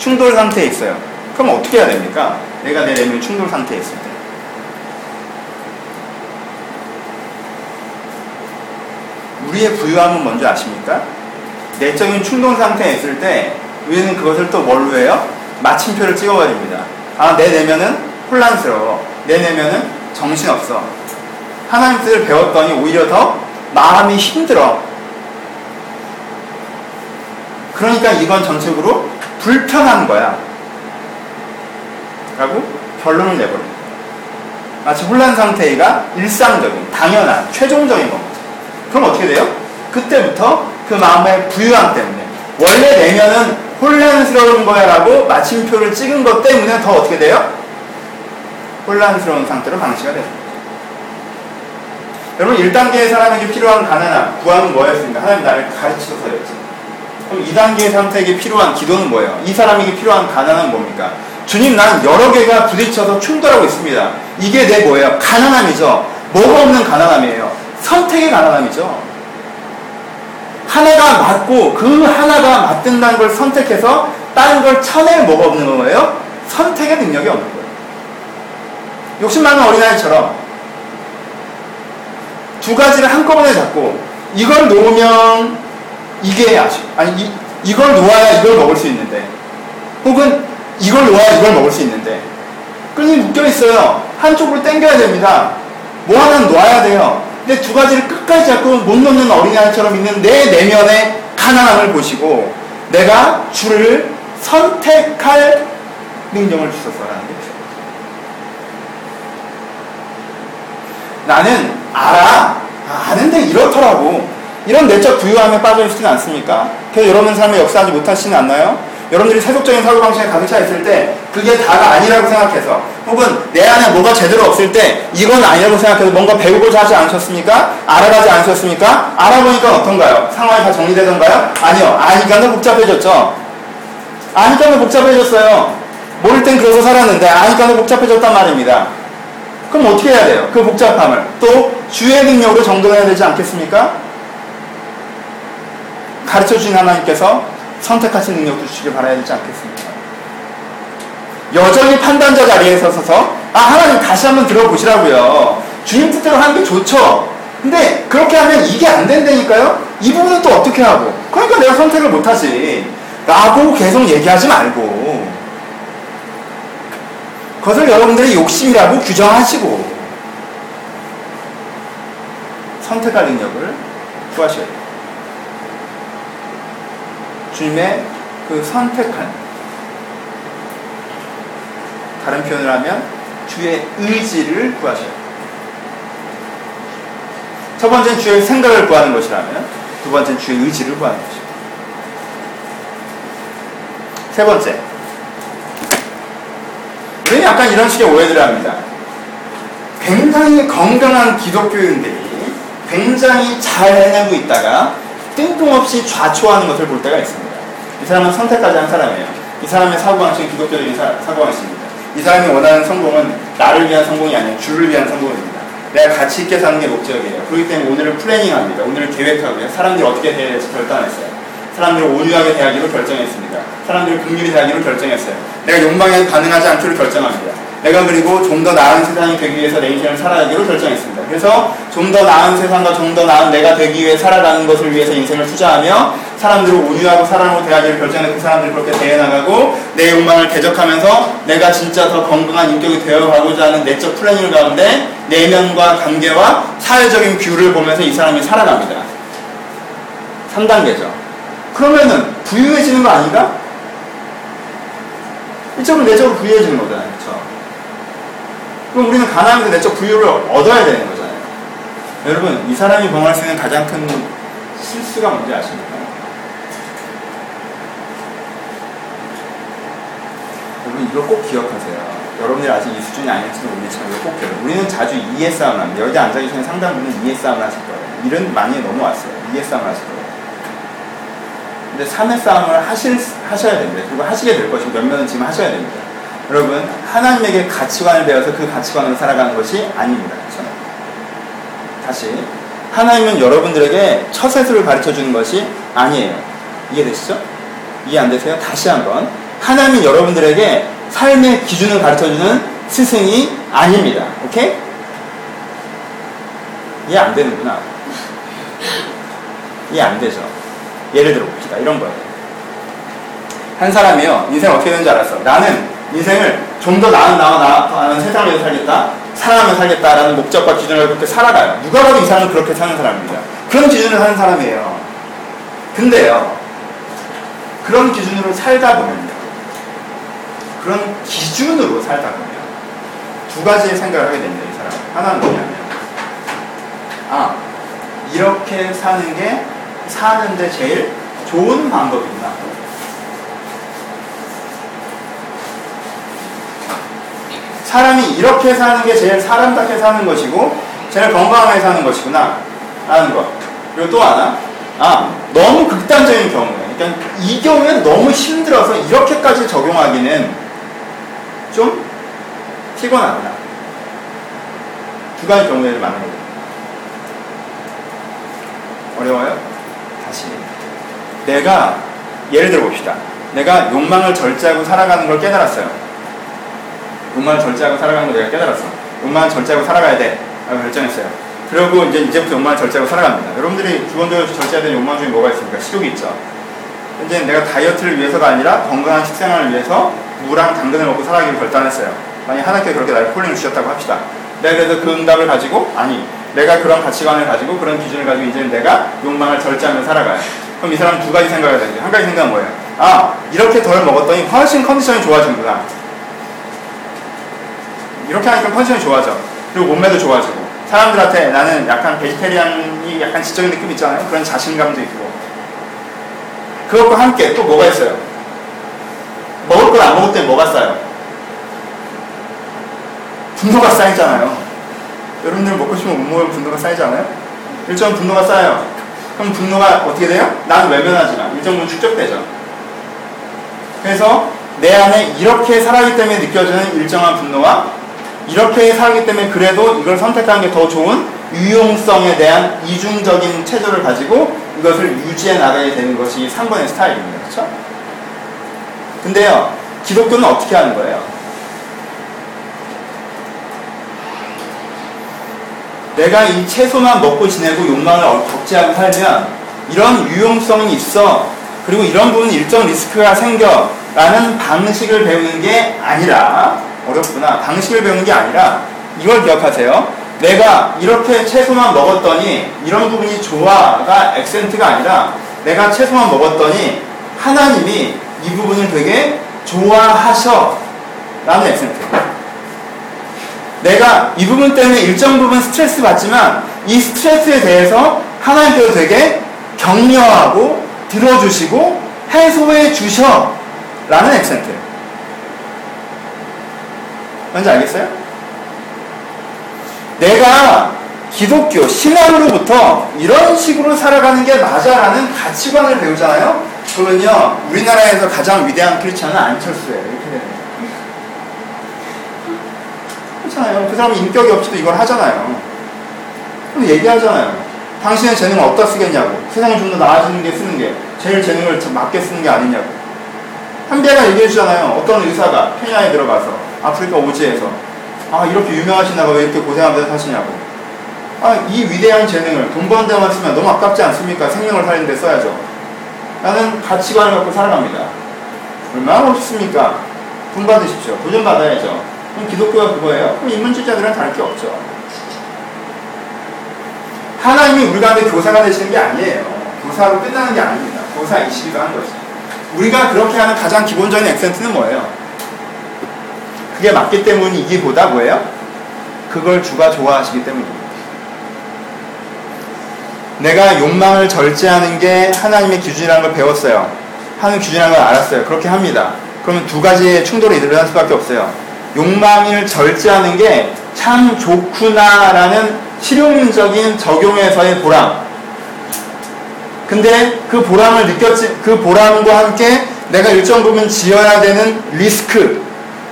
충돌 상태에 있어요. 그럼 어떻게 해야 됩니까? 내가 내 내면이 충돌 상태에 있을 때. 우리의 부유함은 뭔지 아십니까? 내적인 충동 상태에 있을 때 우리는 그것을 또 뭘로 해요? 마침표를 찍어버립니다. 아, 내 내면은 혼란스러워. 내 내면은 정신없어. 하나님 뜻을 배웠더니 오히려 더 마음이 힘들어. 그러니까 이건 전적으로 불편한 거야. 라고 결론을 내버립니다. 마치 혼란 상태가 일상적인, 당연한, 최종적인 겁니다. 그럼 어떻게 돼요? 그때부터 그 마음의 부유함 때문에 원래 내면은 혼란스러운 거야라고 마침표를 찍은 것 때문에 더 어떻게 돼요? 혼란스러운 상태로 방치가 됩니다. 여러분 1단계의 사람에게 필요한 가난함, 구함은 뭐였습니까? 하나님 나를 가르치셔서였지. 그럼 2단계의 상태에게 필요한 기도는 뭐예요? 이 사람에게 필요한 가난함은 뭡니까? 주님 나는 여러 개가 부딪혀서 충돌하고 있습니다. 이게 내 뭐예요? 가난함이죠. 뭐가 없는 가난함이에요. 선택의 가난함이죠. 하나가 맞고 그 하나가 맞든다는 걸 선택해서 다른 걸 쳐낼 뭐가 없는 거예요? 선택의 능력이 없는 거예요. 욕심 많은 어린아이처럼 두 가지를 한꺼번에 잡고 이걸 놓으면 이게 아쉬 아니 이, 이걸 놓아야 이걸 먹을 수 있는데 혹은 이걸 놓아야 이걸 먹을 수 있는데 끈이 묶여 있어요. 한쪽으로 당겨야 됩니다. 뭐 하나는 놓아야 돼요. 근데 두 가지를 끝까지 잡고 못 놓는 어린아이처럼 있는 내 내면의 가난함을 보시고 내가 주를 선택할 능력을 주셨어라는 게 나는 알아. 아는데 이렇더라고. 이런 내적 부유함에 빠져 있지는 않습니까? 그래서 여러분 삶에 역사하지 못하시는 않나요? 여러분들이 세속적인 사고방식에 가득 차 있을 때 그게 다가 아니라고 생각해서 혹은 내 안에 뭐가 제대로 없을 때 이건 아니라고 생각해서 뭔가 배우고자 하지 않으셨습니까? 알아가지 않으셨습니까? 알아보니까 어떤가요? 상황이 다 정리되던가요? 아니요. 아니까 더 복잡해졌죠. 아니까 더 복잡해졌어요. 모를 땐 그러고 살았는데 아니까 더 복잡해졌단 말입니다. 그럼 어떻게 해야 돼요? 그 복잡함을 또 주의 능력으로 정돈해야 되지 않겠습니까? 가르쳐 주신 하나님께서 선택하신 능력도 주시길 바라야 되지 않겠습니까? 여전히 판단자 자리에 서서 아 하나님 다시 한번 들어보시라고요. 주님 뜻대로 하는 게 좋죠. 근데 그렇게 하면 이게 안 된다니까요. 이 부분은 또 어떻게 하고? 그러니까 내가 선택을 못하지. 라고 계속 얘기하지 말고 그것을 여러분들의 욕심이라고 규정하시고 선택할 능력을 구하셔야 돼요. 주님의 그 선택한 다른 표현을 하면 주의 의지를 구하셔야 돼요. 첫 번째는 주의 생각을 구하는 것이라면 두 번째는 주의 의지를 구하는 것입니다. 세 번째. 우리는 약간 이런 식의 오해들을 합니다. 굉장히 건강한 기독교인들이 굉장히 잘 해내고 있다가 뜬금없이 좌초하는 것을 볼 때가 있습니다. 이 사람은 선택하지 않은 사람이에요. 이 사람의 사고방식은 기독교적인 사고방식입니다. 이 사람이 원하는 성공은 나를 위한 성공이 아니라 주를 위한 성공입니다. 내가 가치 있게 사는 게 목적이에요. 그렇기 때문에 오늘을 플래닝합니다. 오늘을 계획하고요. 사람들이 어떻게 대해야 될지 결단했어요. 사람들을 온유하게 대하기로 결정했습니다. 사람들을 긍휼히 대하기로 결정했어요. 내가 욕망에 반응하지 않기로 결정합니다. 내가 그리고 좀 더 나은 세상이 되기 위해서 내 인생을 살아가기로 결정했습니다. 그래서 좀 더 나은 세상과 좀 더 나은 내가 되기 위해 살아가는 것을 위해서 인생을 투자하며 사람들을 온유하고 사랑으로 대하기를 결정해 그 사람들이 그렇게 대해나가고 내 욕망을 대적하면서 내가 진짜 더 건강한 인격이 되어가고자 하는 내적 planning 가운데 내면과 관계와 사회적인 view를 보면서 이 사람이 살아갑니다. 3단계죠. 그러면은 부유해지는 거 아닌가? 이쪽은 내적으로 부유해지는 거잖아요. 그렇죠? 그럼 우리는 가난한데 내적 부유를 얻어야 되는 거잖아요. 여러분, 이 사람이 범할 수 있는 가장 큰 실수가 뭔지 아십니까? 여러분 이걸 꼭 기억하세요. 여러분들이 아직 이 수준이 아닐지도 모르지만 이거 꼭 기억해요. 우리는 자주 이해 싸움을 합니다. 여기 앉아 계시는 상당 분은 이해 싸움을 하실 거예요. 일은 많이 넘어왔어요. 이해 싸움을 하실 거예요. 근데 삶의 싸움을 하실, 하셔야 됩니다. 그리고 하시게 될 것이고 몇몇은 지금 하셔야 됩니다. 여러분 하나님에게 가치관을 배워서 그 가치관으로 살아가는 것이 아닙니다. 그렇죠? 다시 하나님은 여러분들에게 처세술을 가르쳐 주는 것이 아니에요. 이해되시죠? 이해 안 되세요? 다시 한번 하나님은 여러분들에게 삶의 기준을 가르쳐 주는 스승이 아닙니다. 오케이? 이해 안 되는구나. 이해 안 되죠? 예를 들어 봅시다. 이런 거예요. 한 사람이요, 인생 어떻게 되는지 알았어. 나는 인생을 좀 더 나은 나와 나은 세상을 위해서 살겠다. 사랑하며 살겠다라는 목적과 기준을 그렇게 살아가요. 누가 봐도 이 사람은 그렇게 사는 사람입니다. 그런 기준을 사는 사람이에요. 근데요, 그런 기준으로 살다 보면요. 그런 기준으로 살다 보면 두 가지의 생각을 하게 됩니다. 이 사람. 하나는 뭐냐면, 아, 이렇게 사는 게 사는데 제일 좋은 방법이구나. 사람이 이렇게 사는 게 제일 사람답게 사는 것이고 제일 건강하게 사는 것이구나 라는 것 그리고 또 하나 아 너무 극단적인 경우에 그러니까 이 경우에 너무 힘들어서 이렇게까지 적용하기는 좀 피곤하구나 두 가지 경우를 만나게 됩니다 어려워요? 다시 내가 예를 들어 봅시다 내가 욕망을 절제하고 살아가는 걸 깨달았어요 욕망을 절제하고 살아가는 걸 내가 깨달았어. 욕망을 절제하고 살아가야 돼. 라고 결정했어요. 그리고 이제 이제부터 욕망을 절제하고 살아갑니다. 여러분들이 기본적으로 절제해야 되는 욕망 중에 뭐가 있습니까? 식욕이 있죠. 이제 내가 다이어트를 위해서가 아니라 건강한 식생활을 위해서 무랑 당근을 먹고 살아가기로 결단했어요. 만약 하나님께 그렇게 나를 콜링을 주셨다고 합시다. 내가 그래서 그 응답을 가지고 아니 내가 그런 가치관을 가지고 그런 기준을 가지고 이제 내가 욕망을 절제하며 살아가요. 그럼 이 사람은 두 가지 생각을 되는데 한 가지 생각은 뭐예요? 아 이렇게 덜 먹었더니 훨씬 컨디션이 좋아지는구나. 이렇게 하니까 컨디션이 좋아져. 그리고 몸매도 좋아지고. 사람들한테 나는 약간 베지테리안이 약간 지적인 느낌 있잖아요. 그런 자신감도 있고. 그것과 함께 또 뭐가 있어요? 먹을 걸 안 먹을 때 뭐가 쌓여? 분노가 쌓이잖아요. 여러분들 먹고 싶으면 못 먹으면 분노가 쌓이지 않아요? 일정 분노가 쌓여요. 그럼 분노가 어떻게 돼요? 나는 외면하지만 일정 부분 축적되죠. 그래서 내 안에 이렇게 살아기 때문에 느껴지는 일정한 분노와 이렇게 살기 때문에 그래도 이걸 선택하는 게 더 좋은 유용성에 대한 이중적인 체조를 가지고 이것을 유지해 나가게 되는 것이 3번의 스타일입니다. 그렇죠? 근데요. 기독교는 어떻게 하는 거예요? 내가 이 채소만 먹고 지내고 욕망을 억제하고 살면 이런 유용성이 있어. 그리고 이런 부분 일정 리스크가 생겨. 라는 방식을 배우는 게 아니라 어렵구나. 방식을 배우는 게 아니라 이걸 기억하세요. 내가 이렇게 채소만 먹었더니 이런 부분이 좋아가 액센트가 아니라 내가 채소만 먹었더니 하나님이 이 부분을 되게 좋아하셔 라는 액센트. 내가 이 부분 때문에 일정 부분 스트레스 받지만 이 스트레스에 대해서 하나님께서 되게 격려하고 들어주시고 해소해 주셔 라는 액센트. 뭔지 알겠어요? 내가 기독교 신앙으로부터 이런 식으로 살아가는 게 맞아라는 가치관을 배우잖아요. 그러면요 우리나라에서 가장 위대한 크리스천은 안철수예요. 이렇게 되는. 그렇잖아요. 그 사람이 인격이 없이도 이걸 하잖아요. 그럼 얘기하잖아요. 당신의 재능을 어디다 쓰겠냐고. 세상이 좀 더 나아지는 게 쓰는 게 제일 재능을 맞게 쓰는 게 아니냐고. 한배가 얘기해 주잖아요. 어떤 의사가 케냐에 들어가서 아프리카 오지에서 아 이렇게 유명하시나가 왜 이렇게 고생하면서 사시냐고. 아 이 위대한 재능을 돈 버는 데만 쓰면 너무 아깝지 않습니까? 생명을 살리는 데 써야죠. 나는 가치관을 갖고 살아갑니다. 얼마나 멋있습니까? 돈 받으십시오. 도전 받아야죠. 그럼 기독교가 그거예요? 그럼 인문주의자들은 다를 게 없죠. 하나님이 우리 가운데 교사가 되시는 게 아니에요. 교사로 끝나는 게 아닙니다. 교사이시기도 한 거죠 우리가 그렇게 하는 가장 기본적인 액센트는 뭐예요? 그게 맞기 때문이기보다 뭐예요? 그걸 주가 좋아하시기 때문입니다. 내가 욕망을 절제하는 게 하나님의 기준이라는 걸 배웠어요. 하는 기준이라는 걸 알았어요. 그렇게 합니다. 그러면 두 가지의 충돌이 일어날 수밖에 없어요. 욕망을 절제하는 게 참 좋구나라는 실용적인 적용에서의 보람. 근데 그 보람을 느꼈지, 그 보람과 함께 내가 일정 부분 지어야 되는 리스크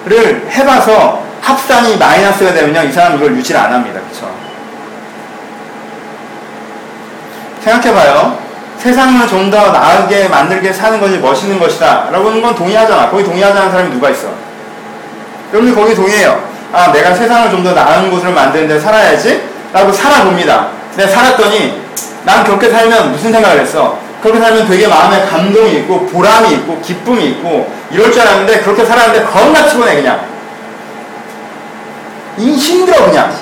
를 해봐서 합산이 마이너스가 되면요, 이 사람은 이걸 유지를 안 합니다. 그쵸? 생각해봐요. 세상을 좀 더 나으게 만들게 사는 것이 멋있는 것이다. 라고 하는 건 동의하잖아. 거기 동의하지 않는 사람이 누가 있어? 여러분들 거기 동의해요. 아, 내가 세상을 좀 더 나은 곳으로 만드는데 살아야지? 라고 살아봅니다. 내가 살았더니, 난 그렇게 살면 무슨 생각을 했어? 그렇게 살면 되게 마음에 감동이 있고, 보람이 있고, 기쁨이 있고, 이럴 줄 알았는데, 그렇게 살았는데, 겁나 피곤해, 그냥. 이 힘들어, 그냥.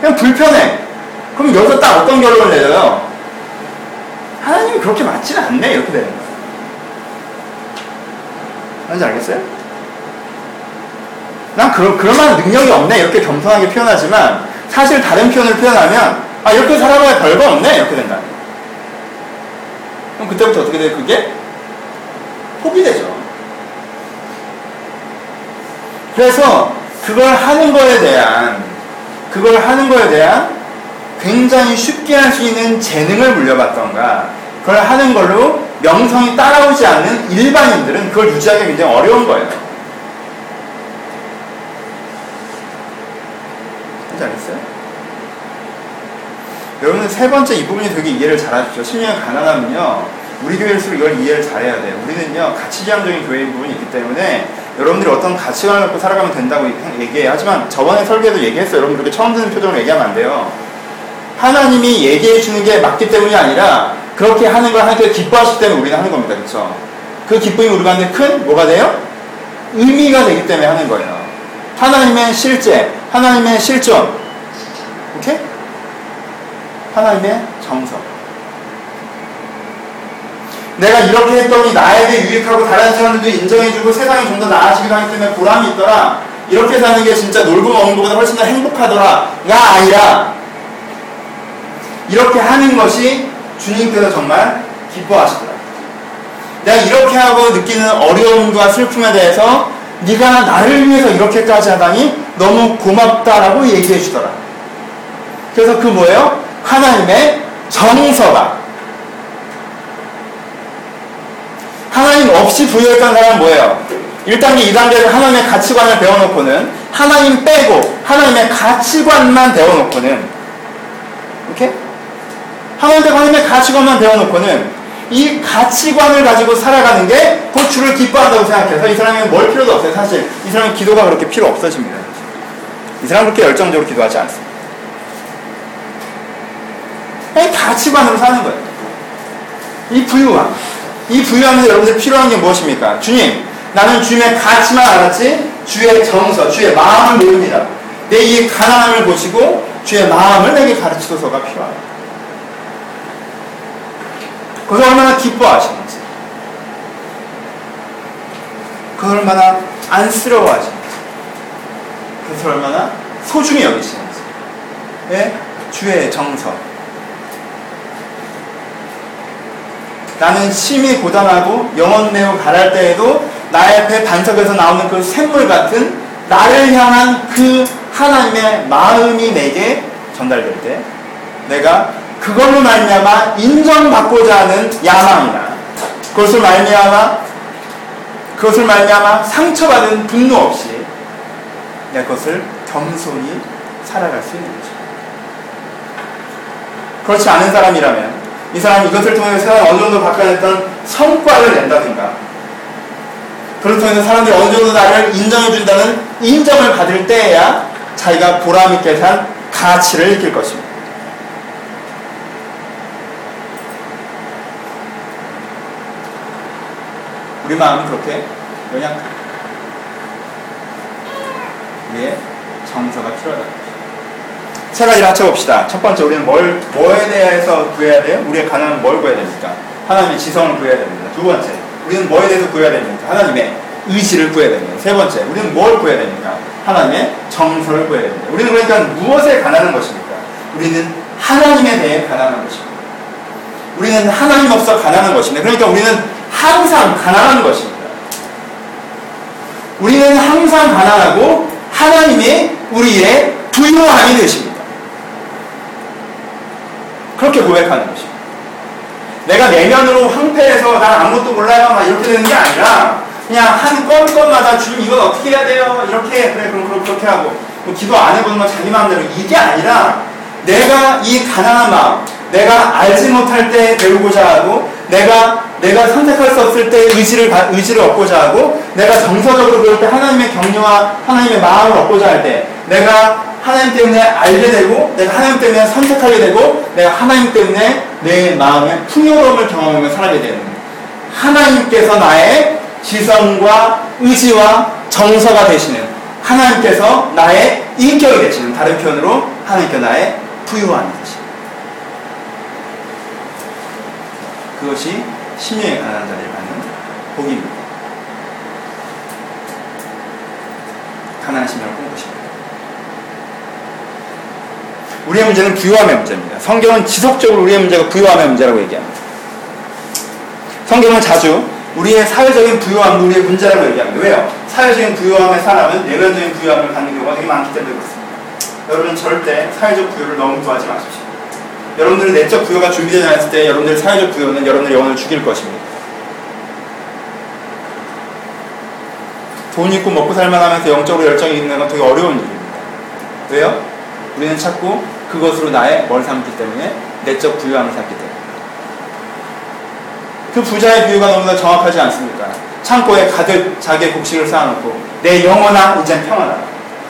그냥 불편해. 그럼 여기서 딱 어떤 결론을 내려요? 하나님이 그렇게 맞지는 않네, 이렇게 되는 거예요. 뭔지 알겠어요? 난 그런, 그럴 만한 능력이 없네. 이렇게 겸손하게 표현하지만, 사실 다른 표현을 표현하면, 아, 이렇게 살아봐야 별거 없네. 이렇게 된다. 그럼 그때부터 어떻게 돼요? 그게? 포기되죠. 그래서, 그걸 하는 거에 대한, 그걸 하는 거에 대한 굉장히 쉽게 할 수 있는 재능을 물려받던가, 그걸 하는 걸로 명성이 따라오지 않는 일반인들은 그걸 유지하기 굉장히 어려운 거예요. 알겠어요? 여러분은 세 번째 이 부분이 되게 이해를 잘 하십시오. 심리가 가난하면요. 우리 교회일수록 이걸 이해를 잘해야 돼요. 우리는요, 가치지향적인 교회인 부분이 있기 때문에 여러분들이 어떤 가치관을 갖고 살아가면 된다고 얘기해요. 하지만 저번에 설계도 얘기했어요. 여러분 그렇게 처음 듣는 표정으로 얘기하면 안 돼요. 하나님이 얘기해 주는 게 맞기 때문이 아니라 그렇게 하는 걸 하나님께 기뻐하시기 때문에 우리는 하는 겁니다. 그렇죠? 그 기쁨이 우리가 하는 큰 뭐가 돼요? 의미가 되기 때문에 하는 거예요. 하나님의 실제, 하나님의 실존, 오케이? 하나님의 정석. 내가 이렇게 했더니 나에게 유익하고 다른 사람들도 인정해주고 세상이 좀 더 나아지기도 하기 때문에 보람이 있더라. 이렇게 사는 게 진짜 놀고 먹는 것보다 훨씬 더 행복하더라. 가 아니라 이렇게 하는 것이 주님께서 정말 기뻐하시더라. 내가 이렇게 하고 느끼는 어려움과 슬픔에 대해서 네가 나를 위해서 이렇게까지 하다니 너무 고맙다라고 얘기해 주더라. 그래서 그 뭐예요? 하나님의 정서가 하나님 없이 부여했던 사람은 뭐예요? 1단계, 2단계에서 하나님의 가치관을 배워놓고는 하나님 빼고 하나님의 가치관만 배워놓고는 오케이? 하나님 빼고 하나님의 가치관만 배워놓고는 이 가치관을 가지고 살아가는 게곧 주를 기뻐한다고 생각해서 이 사람은 뭘 필요도 없어요. 사실 이 사람은 기도가 그렇게 필요 없어집니다. 이 사람은 그렇게 열정적으로 기도하지 않습니다. 이 가치관으로 사는 거예요. 이 부유함. 이 부유함에서 여러분들 필요한 게 무엇입니까? 주님, 나는 주님의 가치만 알았지 주의 정서, 주의 마음을 모릅니다. 내 이 가난함을 보시고 주의 마음을 내게 가르치소서가 필요하다. 그것을 얼마나 기뻐하시는지, 그것을 얼마나 안쓰러워하시는지, 그것을 얼마나 소중히 여기시는지, 예? 주의 정서. 나는 심히 고단하고 영혼 매우 가랄 때에도 나의 앞에 반석에서 나오는 그 샘물 같은 나를 향한 그 하나님의 마음이 내게 전달될 때 내가 그걸로 말미암아 인정받고자 하는 야망이나 그것을 말미암아 그것을 말미암아 상처받은 분노 없이 내가 그것을 겸손히 살아갈 수 있는 거죠. 그렇지 않은 사람이라면 이 사람이 이것을 통해 세상을 어느 정도 바꿔냈던 성과를 낸다든가 그걸 통해서 사람들이 어느 정도 나를 인정해준다는 인정을 받을 때에야 자기가 보람있게 산 가치를 느낄 것입니다. 우리 마음은 그렇게 연약합니다. 우리의 정서가 필요하다. 세 가지를 합쳐봅시다. 첫 번째, 우리는 뭘, 뭐에 대해서 구해야 돼요? 우리의 가난은 뭘 구해야 됩니까? 하나님의 지성을 구해야 됩니다. 두 번째, 우리는 뭐에 대해서 구해야 됩니까? 하나님의 의지를 구해야 됩니다. 세 번째, 우리는 뭘 구해야 됩니까? 하나님의 정서를 구해야 됩니다. 우리는 그러니까 무엇에 가난한 것입니까? 우리는 하나님에 대해 가난한 것입니다. 우리는 하나님 없어 가난한 것입니다. 그러니까 우리는 항상 가난한 것입니다. 우리는 항상 가난하고 하나님이 우리의 부유함이 되십니다. 그렇게 고백하는 것입니다. 내가 내면으로 황폐해서 난 아무것도 몰라요. 막 이렇게 되는 게 아니라 그냥 한 건건마다 주님 이건 어떻게 해야 돼요? 이렇게 그래 그럼 그럼 그렇게 하고. 뭐 기도 안 해보는 건 자기 마음대로. 이게 아니라 내가 이 가난한 마음 내가 알지 못할 때 배우고자 하고 내가 내가 선택할 수 없을 때 의지를 의지를 얻고자 하고 내가 정서적으로 그럴 때 하나님의 격려와 하나님의 마음을 얻고자 할 때 내가 하나님 때문에 알게 되고 내가 하나님 때문에 선택하게 되고 내가 하나님 때문에 내 마음의 풍요로움을 경험하며 살아게 되는 하나님께서 나의 지성과 의지와 정서가 되시는 하나님께서 나의 인격이 되시는 다른 표현으로 하나님께서 나의 부유함이 되시는 그것이 신령에 가난한 자를 받는 복입니다. 가난한 심령을 꿈꾸십니다. 우리의 문제는 부유함의 문제입니다. 성경은 지속적으로 우리의 문제가 부유함의 문제라고 얘기합니다. 성경은 자주 우리의 사회적인 부유함도 우리의 문제라고 얘기합니다. 왜요? 사회적인 부유함의 사람은 내면적인 부유함을 갖는 경우가 되게 많기 때문에 그렇습니다. 여러분 절대 사회적 부유를 너무 구하지 마십시오. 여러분들의 내적 부여가 준비되지 않았을 때 여러분들의 사회적 부여는 여러분들의 영혼을 죽일 것입니다. 돈 있고 먹고 살만 하면서 영적으로 열정이 있는 건 되게 어려운 일입니다. 왜요? 우리는 자꾸 그것으로 나의 뭘 삼기 때문에 내적 부유함을 삼기 때문에 그 부자의 비유가 너무나 정확하지 않습니까? 창고에 가득 자기의 곡식을 쌓아놓고 내 영원한 이젠 평안하다.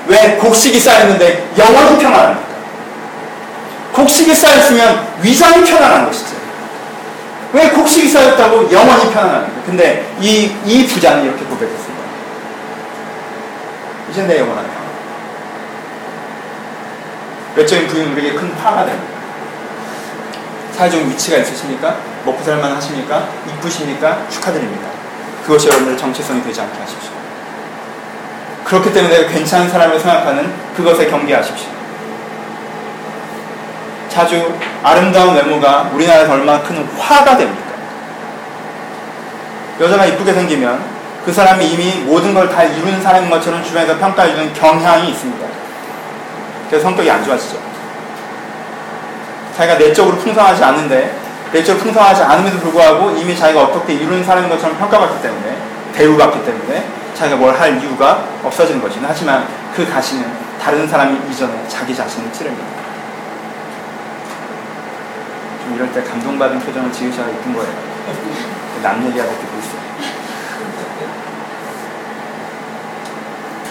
왜 곡식이 쌓였는데 영원히 평안합니까? 곡식이 쌓였으면 위상이 편안한 것이죠. 왜 곡식이 쌓였다고 영원히 편안합니까? 근데 이, 이 부자는 이렇게 고백했습니다. 이제 내 영원한 평안. 외적인 부유는 우리에게 큰 파가 됩니다. 사회적 위치가 있으십니까? 먹고 살만 하십니까? 이쁘십니까? 축하드립니다. 그것이 여러분들의 정체성이 되지 않게 하십시오. 그렇기 때문에 괜찮은 사람을 생각하는 그것에 경계하십시오. 자주 아름다운 외모가 우리나라에서 얼마나 큰 화가 됩니까? 여자가 이쁘게 생기면 그 사람이 이미 모든 걸 다 이루는 사람인 것처럼 주변에서 평가해주는 경향이 있습니다. 그래서 성격이 안 좋아지죠. 자기가 내적으로 풍성하지 않은데 내적으로 풍성하지 않음에도 불구하고 이미 자기가 어떻게 이루는 사람인 것처럼 평가받기 때문에 대우받기 때문에 자기가 뭘 할 이유가 없어지는 것이죠. 하지만 그 가시는 다른 사람이 이전에 자기 자신을 찌릅니다. 좀 이럴 때 감동받은 표정을 지으셔야 이쁜 거예요. 남 얘기하고 듣고 있어요.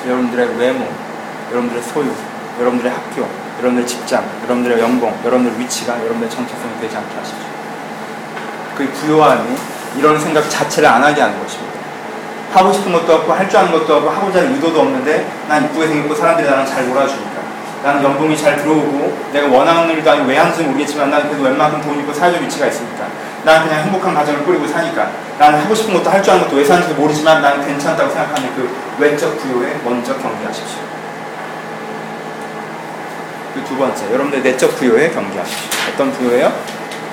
여러분들의 외모, 여러분들의 소유, 여러분들의 학교, 여러분들의 직장, 여러분들의 연봉, 여러분들의 위치가 여러분들의 정체성이 되지 않게 하십시오. 그 부요함이 이런 생각 자체를 안 하게 하는 것입니다. 하고 싶은 것도 없고 할 줄 아는 것도 없고 하고자 하는 의도도 없는데 난 이쁘게 생겼고 사람들이 나랑 잘 놀아주니까 나는 연봉이 잘 들어오고 내가 원하는 일도 아니고 왜 하는지 모르겠지만 나는 그래도 웬만큼 돈 있고 사회적 위치가 있으니까 나는 그냥 행복한 가정을 꾸리고 사니까 나는 하고 싶은 것도 할 줄 아는 것도 왜 사는지도 모르지만 나는 괜찮다고 생각하는 그 외적 부요에 먼저 경계하십시오. 그 두 번째, 여러분들 내적 부요에 경계하십시오. 어떤 부요예요?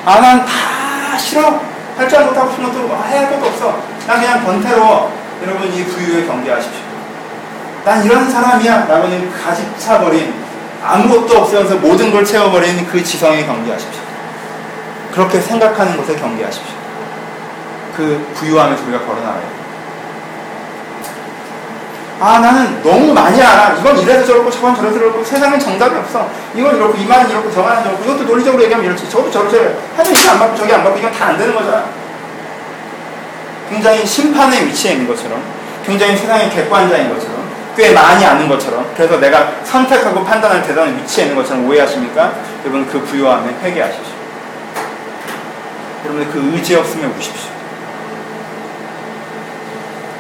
아, 난 다 싫어. 할줄 아는 것도 하고 싶은 것도 아, 해야 할 것도 없어. 난 그냥 번태로워. 여러분 이 부유에 경계하십시오. 난 이런 사람이야. 라고는 가직 차버린 아무것도 없으면서 모든 걸 채워버린 그 지성에 경계하십시오. 그렇게 생각하는 것에 경계하십시오. 그 부유함에서 우리가 걸어나가야 돼요. 아 나는 너무 많이 알아. 이건 이래서 저렇고 저건 저래서 저렇고 세상엔 정답이 없어. 이건 이렇고 이 말은 이렇고 저 말은 저렇고 이것도 논리적으로 얘기하면 이렇지. 저것도 저렇게 하면 이게 안 맞고 저게 안 맞고 이건 다 안 되는 거잖아. 굉장히 심판의 위치에 있는 것처럼 굉장히 세상의 객관자인 것처럼 꽤 많이 아는 것처럼 그래서 내가 선택하고 판단할 대단한 위치에 있는 것처럼 오해하십니까? 여러분 그 부유함에 회개하십시오. 여러분들 그 의지 없으면 우십시오.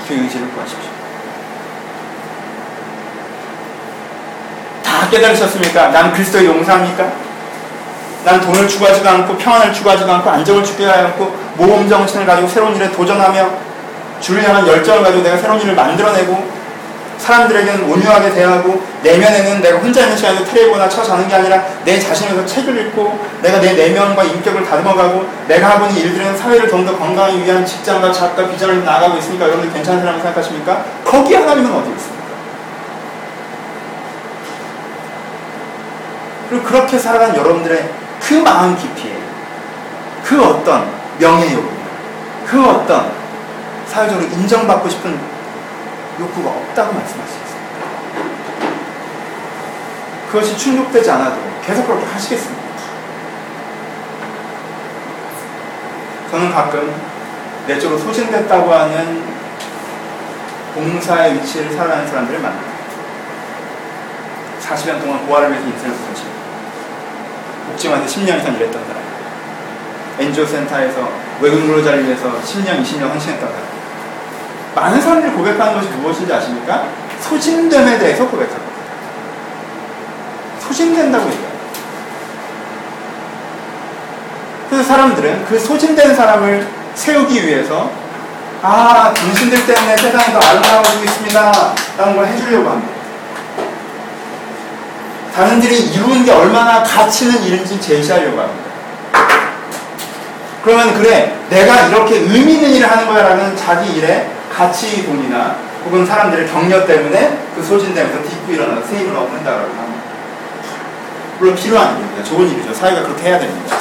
그 의지를 구하십시오. 다 깨달으셨습니까? 난 그리스도의 용사입니까? 난 돈을 추구하지도 않고 평안을 추구하지도 않고 안정을 추구하지 않고 모험 정신을 가지고 새로운 일에 도전하며 주를 향한 열정을 가지고 내가 새로운 일을 만들어내고 사람들에게는 온유하게 대하고 내면에는 내가 혼자 있는 시간에 트레이거나 쳐 자는 게 아니라 내 자신에서 책을 읽고 내가 내 내면과 인격을 다듬어가고 내가 하고 있는 일들은 사회를 좀 더 건강하기 위한 직장과 작가 비전을 나가고 있으니까 여러분들 괜찮은 사람이 생각하십니까? 거기에 하나님은 어디 있습니 그리고 그렇게 살아간 여러분들의 그 마음 깊이에 그 어떤 명예욕, 그 어떤 사회적으로 인정받고 싶은 욕구가 없다고 말씀하시겠습니다. 그것이 충족되지 않아도 계속 그렇게 하시겠습니다. 저는 가끔 내적으로 소진됐다고 하는 봉사의 위치를 살아가는 사람들을 만납니다. 40년 동안 고아를 위해서 인생을 바쳤습니다. 복지관에서 10년 이상 일했던 사람. 엔지오 센터에서 외국 노동자를 위해서 10년, 20년 헌신했던 사람. 많은 사람들이 고백하는 것이 무엇인지 아십니까? 소진됨에 대해서 고백합니다. 소진된다고 얘기해요. 그래서 사람들은 그 소진된 사람을 세우기 위해서 아, 당신들 때문에 세상이 더 아름다워지고 있습니다. 라는 걸 해주려고 합니다. 당신들이 이루는 게 얼마나 가치 있는 일인지 제시하려고 합니다. 그러면 그래, 내가 이렇게 의미 있는 일을 하는 거야 라는 자기 일에 가치돈이나 혹은 사람들의 격려 때문에 그 소진되면서 딛고 일어나서 새 힘을 얻는다라고 합니다. 물론 필요한 일입니다. 좋은 일이죠. 사회가 그렇게 해야 됩니다.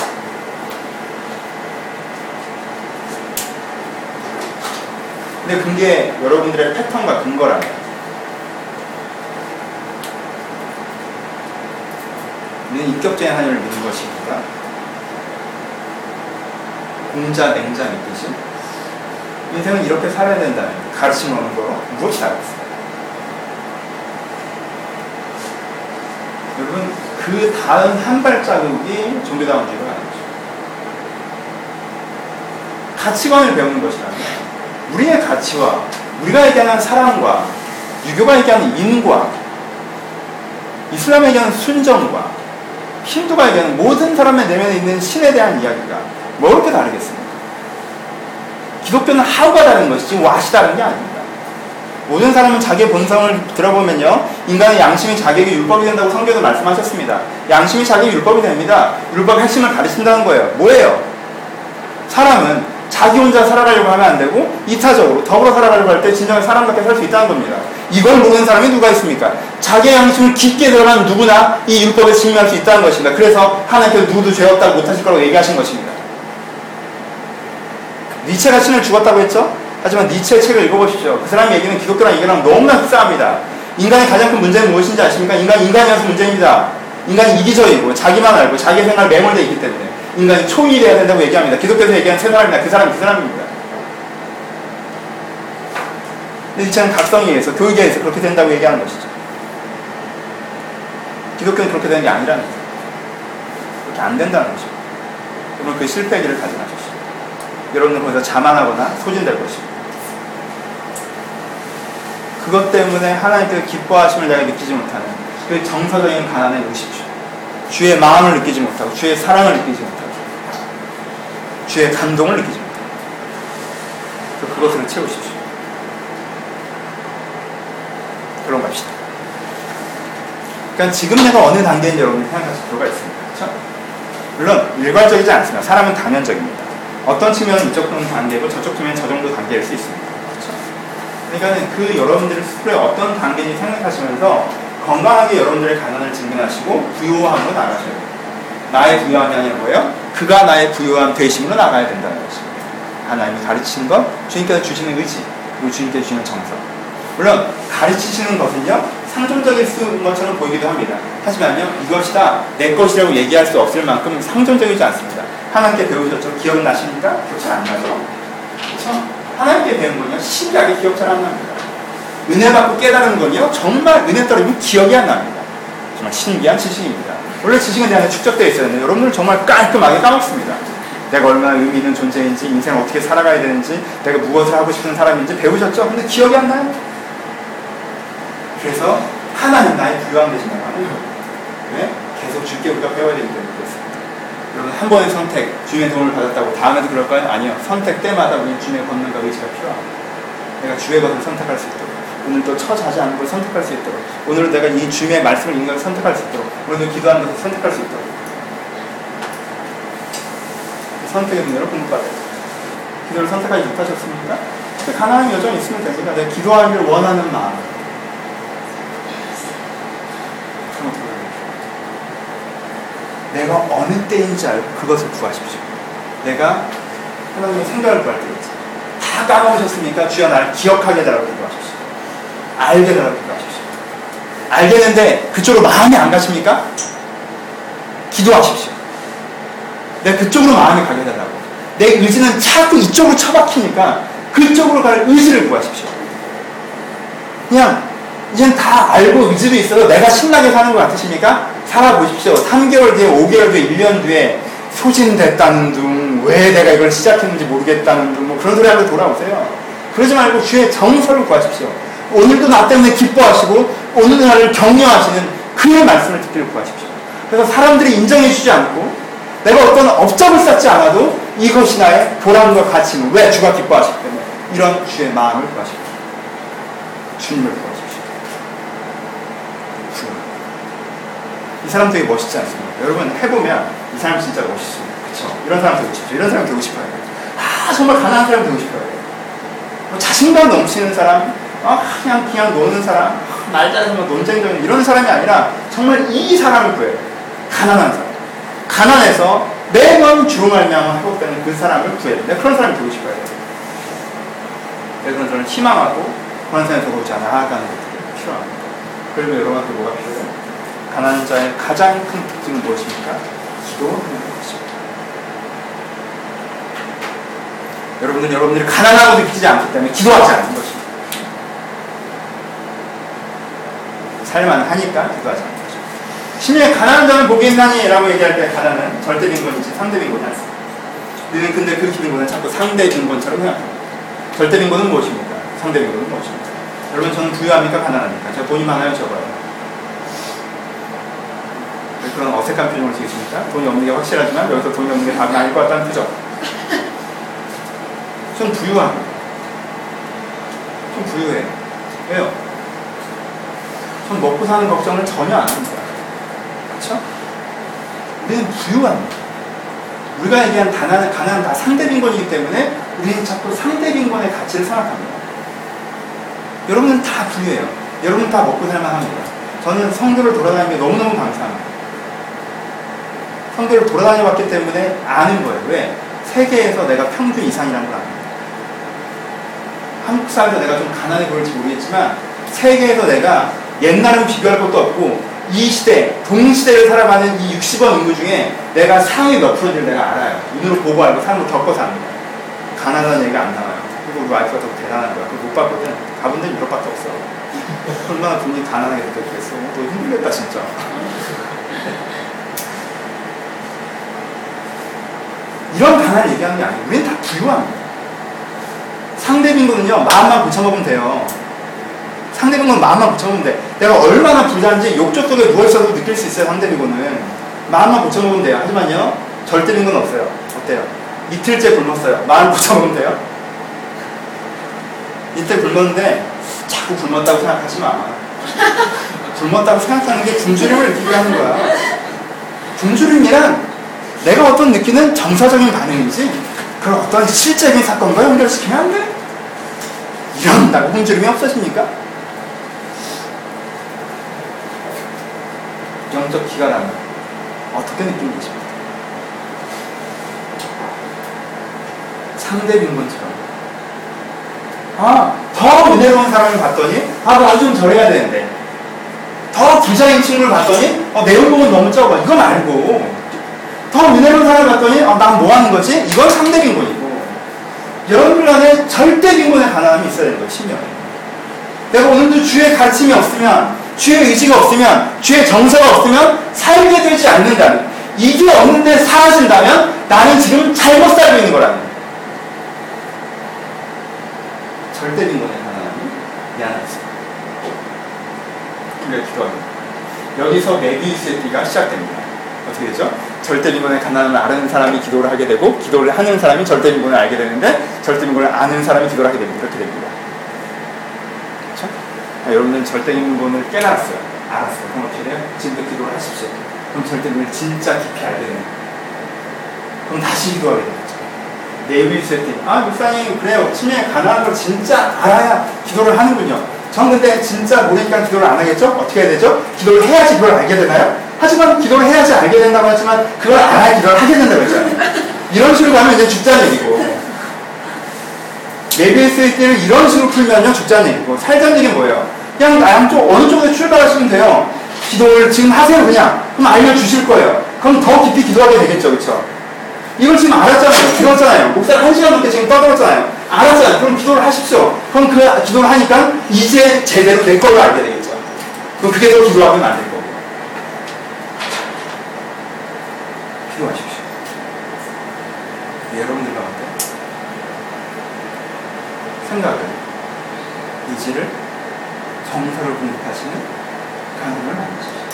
근데 그게 여러분들의 패턴과 근거랍니다. 우리는 인격적인 하나님을 믿는 것입니다. 공자, 맹자 믿듯이 인생은 이렇게 살아야 된다는 가르침을 얻는 거로 무엇이 다르겠습니까? 여러분 그 다음 한 발자국이 종교다운주의로 가는 거죠. 가치관을 배우는 것이라면 우리의 가치와 우리가 얘기하는 사랑과 유교가 얘기하는 인과 이슬람이 얘기하는 순정과 힌두가 얘기하는 모든 사람의 내면에 있는 신에 대한 이야기가 뭐 그렇게 다르겠습니까? 기독교는 하우가 다른 것이지 왓이 다른 게 아닙니다. 모든 사람은 자기의 본성을 들어보면요. 인간의 양심이 자기에게 율법이 된다고 성경도 말씀하셨습니다. 양심이 자기에게 율법이 됩니다. 율법 핵심을 가르친다는 거예요. 뭐예요? 사람은 자기 혼자 살아가려고 하면 안 되고 이타적으로 더불어 살아가려고 할 때 진정한 사람답게 살 수 있다는 겁니다. 이걸 모르는 사람이 누가 있습니까? 자기의 양심을 깊게 들어가는 누구나 이 율법에 승리할 수 있다는 것입니다. 그래서 하나님께서 누구도 죄 없다고 못하실 거라고 얘기하신 것입니다. 니체가 신을 죽었다고 했죠? 하지만 니체의 책을 읽어보십시오. 그 사람 얘기는 기독교랑 얘기랑 너무나 흡사합니다. 인간의 가장 큰 문제는 무엇인지 아십니까? 인간, 인간이어서 문제입니다. 인간이 이기적이고 자기만 알고 자기의 생각을 매몰되어 있기 때문에 인간이 초인이 돼야 된다고 얘기합니다. 기독교에서 얘기하는 세 사람입니다. 그 사람이 그 사람입니다. 근데 니체는 각성에 의해서 교육에 의해서 그렇게 된다고 얘기하는 것이죠. 기독교는 그렇게 되는 게 아니라는 거죠. 그렇게 안 된다는 것입니다. 그러면 그 실패기를 가져가십시오. 여러분은 거기서 자만하거나 소진될 것입니다. 그것 때문에 하나님께서 기뻐하심을 내가 느끼지 못하는 그 정서적인 가난에 놓으십시오. 주의 마음을 느끼지 못하고 주의 사랑을 느끼지 못하고 주의 감동을 느끼지 못하고 그것으로 채우십시오. 그런 갑시다. 그러니까 지금 내가 어느 단계인지 여러분이 생각하실 필요가 있습니다. 그렇죠? 물론 일괄적이지 않습니다. 사람은 다면적입니다. 어떤 측면은 이쪽 단계고 저쪽 측면은 저 정도 단계일 수 있습니다. 그렇죠? 그러니까 그 여러분들의 스스로의 어떤 단계인지 생각하시면서 건강하게 여러분들의 가난을 증명하시고 부유함으로 나가셔야 돼요. 나의 부유함이 아니라 뭐예요? 그가 나의 부유함 되심으로 나가야 된다는 것입니다. 하나님이 가르치신 것, 주님께서 주시는 의지, 그리고 주님께서 주시는 정서. 물론 가르치시는 것은요 상존적일 수 것처럼 보이기도 합니다. 하지만요 이것이 다 내 것이라고 얘기할 수 없을 만큼 상존적이지 않습니다. 하나님께 배우셨죠? 기억나십니까? 기억 잘 안 나죠? 그렇죠? 하나님께 배운 건요 신기하게 기억 잘 안 납니다. 은혜 받고 깨달은 건요 정말 은혜 떨어지면 기억이 안 납니다. 정말 신기한 지식입니다. 원래 지식은 내 안에 축적되어 있어야 되는데 여러분들 정말 깔끔하게 까먹습니다. 내가 얼마나 의미 있는 존재인지 인생을 어떻게 살아가야 되는지 내가 무엇을 하고 싶은 사람인지 배우셨죠? 근데 기억이 안 나요. 그래서 하나님 나의 부유함 하는 거예요. 왜? 계속 주께 우리가 배워야 되기 때문에 그렇습니다. 여러분 한 번의 선택, 주님의 도움을 받았다고 다음에도 그럴까요? 아니요. 선택 때마다 우리는 주님의 권능과 의지가 필요합니다. 내가 주의 것을 선택할 수 있도록 오늘도 처자지 않은 걸 선택할 수 있도록 오늘도 내가 이 주님의 말씀을 읽는 걸 선택할 수 있도록 오늘도 기도하는 것을 선택할 수 있도록 선택의 문제로 공부받아요. 기도를 선택하지 못하셨습니까? 가난한 여정이 있으면 됩니다. 내가 기도하기를 원하는 마음. 내가 어느 때인지 알고 그것을 구하십시오. 내가 하나님의 생각을 구할 때였지. 다 까먹으셨습니까? 주여 나를 기억하게 해달라고 기도하십시오. 알게 해달라고 기도하십시오. 알겠는데 그쪽으로 마음이 안 가십니까? 기도하십시오. 내가 그쪽으로 마음이 가게 해달라고. 내 의지는 자꾸 이쪽으로 처박히니까 그쪽으로 갈 의지를 구하십시오. 그냥 이젠 다 알고 의지도 있어도 내가 신나게 사는 것 같으십니까? 살아보십시오. 3개월 뒤에, 5개월 뒤에, 1년 뒤에 소진됐다는 둥, 왜 내가 이걸 시작했는지 모르겠다는 둥, 뭐 그런 소리 하고 돌아오세요. 그러지 말고 주의 정서를 구하십시오. 오늘도 나 때문에 기뻐하시고, 오늘날을 격려하시는 그의 말씀을 듣기를 구하십시오. 그래서 사람들이 인정해주지 않고, 내가 어떤 업적을 쌓지 않아도 이것이 나의 보람과 가치는 왜 주가 기뻐하시기 때문에 이런 주의 마음을 구하십시오. 주님을 구하십시오. 이 사람 되게 멋있지 않습니까? 여러분 해보면 이 사람 진짜 멋있습니다. 그쵸? 이런 사람 되고 싶죠. 이런 사람 되고 싶어요. 아 정말 가난한 사람 되고 싶어요. 뭐 자신감 넘치는 사람, 아 그냥 그냥 노는 사람, 말뭐 논쟁적인 이런 사람이 아니라 정말 이 사람을 구해요. 가난한 사람. 가난해서 매번 주로 말미암아 회복되는 그 사람을 구해야 돼. 그런 사람이 되고 싶어요. 그래서 저는 희망하고 그런 사람이 되고자 나아가는 것들이 필요합니다. 그리고 여러분한테 뭐가 필요해요? 가난한 자의 가장 큰 특징은 무엇입니까? 기도하는 것입니다. 여러분은 여러분들이 가난하고 느끼지 않기 때문에 기도하지 않는 것입니다. 살만 하니까 기도하지 않는 거죠. 심지어 가난한 자는 복이 있나니 라고 얘기할 때 가난은 절대 빈곤이지 상대 빈곤이 아닙니다. 우리는 근데 그 빈곤을 자꾸 상대 빈곤처럼 생각합니다. 절대 빈곤은 무엇입니까? 상대 빈곤은 무엇입니까? 여러분 저는 부유합니까? 가난합니까? 제가 돈이 많아요? 적어요? 그런 어색한 표정을 지으십니까? 돈이 없는 게 확실하지만 여기서 돈이 없는 게 답이 아닐 것 같다는 표정. 전 부유합니다. 좀 부유해요. 왜요? 전 먹고 사는 걱정을 전혀 안 합니다. 그렇죠? 우리는 부유합니다. 우리가 얘기한 가난, 가난은 다 상대 빈곤이기 때문에 우리는 자꾸 상대 빈곤의 가치를 생각합니다. 여러분은 다 부유해요. 여러분은 다 먹고 살만 합니다. 저는 성교를 돌아다니는 게 너무너무 감사합니다. 성교를 돌아다녀 봤기 때문에 아는 거예요. 왜? 세계에서 내가 평균 이상이라는 걸 압니다. 한국 사회에서 내가 좀 가난해 보일지 모르겠지만 세계에서 내가 옛날은 비교할 것도 없고 이 시대, 동시대를 살아가는 이 60원 인구 중에 내가 상위 몇 프로인지를 내가 알아요. 눈으로 보고 알고 삶을 겪어서 압니다. 가난한 얘기가 안 나와요. 그리고 우리 와이프가 더 대단한 거야. 그거 못 봤거든. 가본 데는 유럽밖에 없어. 얼마나 분이 가난하게 느꼈겠어. 너 힘들겠다, 진짜. 이런 가난을 얘기하는 게 아니에요. 우리는 다 부유합니다. 상대 빈곤은요, 마음만 고쳐먹으면 돼요. 상대 빈곤은 마음만 고쳐먹으면 돼. 내가 얼마나 부자인지 욕조 속에 누워있어도 느낄 수 있어요, 상대 빈곤은. 마음만 고쳐먹으면 돼요. 하지만요, 절대 빈곤은 없어요. 어때요? 이틀째 굶었어요. 마음 고쳐먹으면 돼요? 이틀 굶었는데, 자꾸 굶었다고 생각하지 마. 굶었다고 생각하는 게 굶주림을 느끼게 하는 거야. 굶주림이란 내가 어떤 느끼는 정서적인 반응이지? 그걸 어떤 실제적인 사건과 연결시키면 안 돼. 이런다고 굶주림이 없어집니까? 영적 기가라면 어떻게 느끼는 것입니까? 상대 빈곤처럼. 아, 더 은혜로운 사람을 봤더니? 아, 나도 좀 저래야 되는데. 더 부자인 친구를 봤더니? 어, 내 연봉은 너무 적어. 이거 말고 더 은혜로운 사람을 봤더니 어, 난뭐 하는 거지? 이건 상대 빈곤이고. 여러분들 안에 절대 빈곤의 가난함이 있어야 되는 거예요 신명에 내가 오늘도 주의 가르침이 없으면 주의 의지가 없으면 주의 정서가 없으면 살게 되지 않는다는 이게 없는데 사라진다면 나는 지금 잘못 살고 있는 거라는 절대 빈곤의 가난함이 있습니다 우리가 기도합니다 여기서 띠가 시작됩니다 어떻게 되죠? 절대민권의 가난함을 아는 사람이 기도를 하게 되고 기도를 하는 사람이 절대민권을 알게 되는데 절대민권을 아는 사람이 기도를 하게 됩니다. 이렇게 됩니다. 그렇죠? 아, 여러분들 절대인본을 깨달았어요. 알았어요. 그럼 어떻게 돼요? 지금부터 기도를 하십시오. 그럼 절대인본을 진짜 깊이 알게 되는 거예요. 그럼 다시 기도하게 되겠죠. 네이비 세팅. 아, 목사님, 그래요. 치매에 가능한 걸 진짜 알아야 기도를 하는군요. 전 근데 진짜 모르니까 기도를 안 하겠죠? 어떻게 해야 되죠? 기도를 해야지 그걸 알게 되나요? 하지만 기도를 해야지 알게 된다고 하지만 그걸 알아야 기도를 하게 된다고 했잖아요. 이런 식으로 가면 이제 죽자는 얘기고. 네이비 세팅을 이런 식으로 풀면요, 죽자는 얘기고. 살자는 얘기는 뭐예요? 그냥 양쪽, 어느 쪽에 출발하시면 돼요. 기도를 지금 하세요, 그냥. 그럼 알려주실 거예요. 그럼 더 깊이 기도하게 되겠죠, 그쵸? 이걸 지금 알았잖아요. 들었잖아요. 목사를 한 시간 넘게 지금 떠들었잖아요. 알았잖아요. 그럼 기도를 하십시오. 그럼 그 기도를 하니까 이제 제대로 내 걸로 알게 되겠죠. 그럼 그게 더 기도하면 안될 거고. 기도하십시오. 네, 여러분들 가운데 생각을, 의지를, 정서를 공급하시는 하나님을 만나십시오.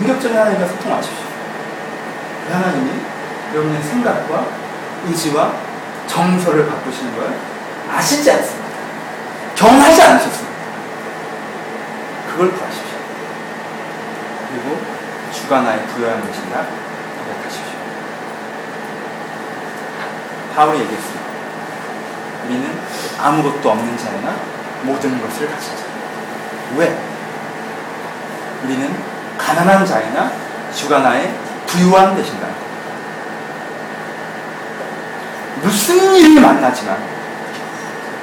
인격적인 하나님과 소통하십시오. 그 하나님이 여러분의 생각과 의지와 정서를 바꾸시는 걸 아시지 않습니다. 경험하지 않으셨습니다. 그걸 구하십시오. 그리고 주가 나의 부여한 것이다 고백하십시오. 바울이 얘기했습니다. 우리는 아무것도 없는 자이나 모든 것을 가진 자. 왜? 우리는 가난한 자이나 주가 나의 부유한 되신다. 무슨 일을 만나지만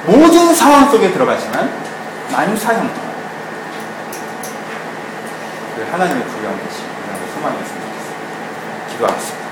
모든 상황 속에 들어가지만 만사 형통 그 하나님의 되심 이라는 소망이었으면 좋겠습니다. 기도하겠습니다.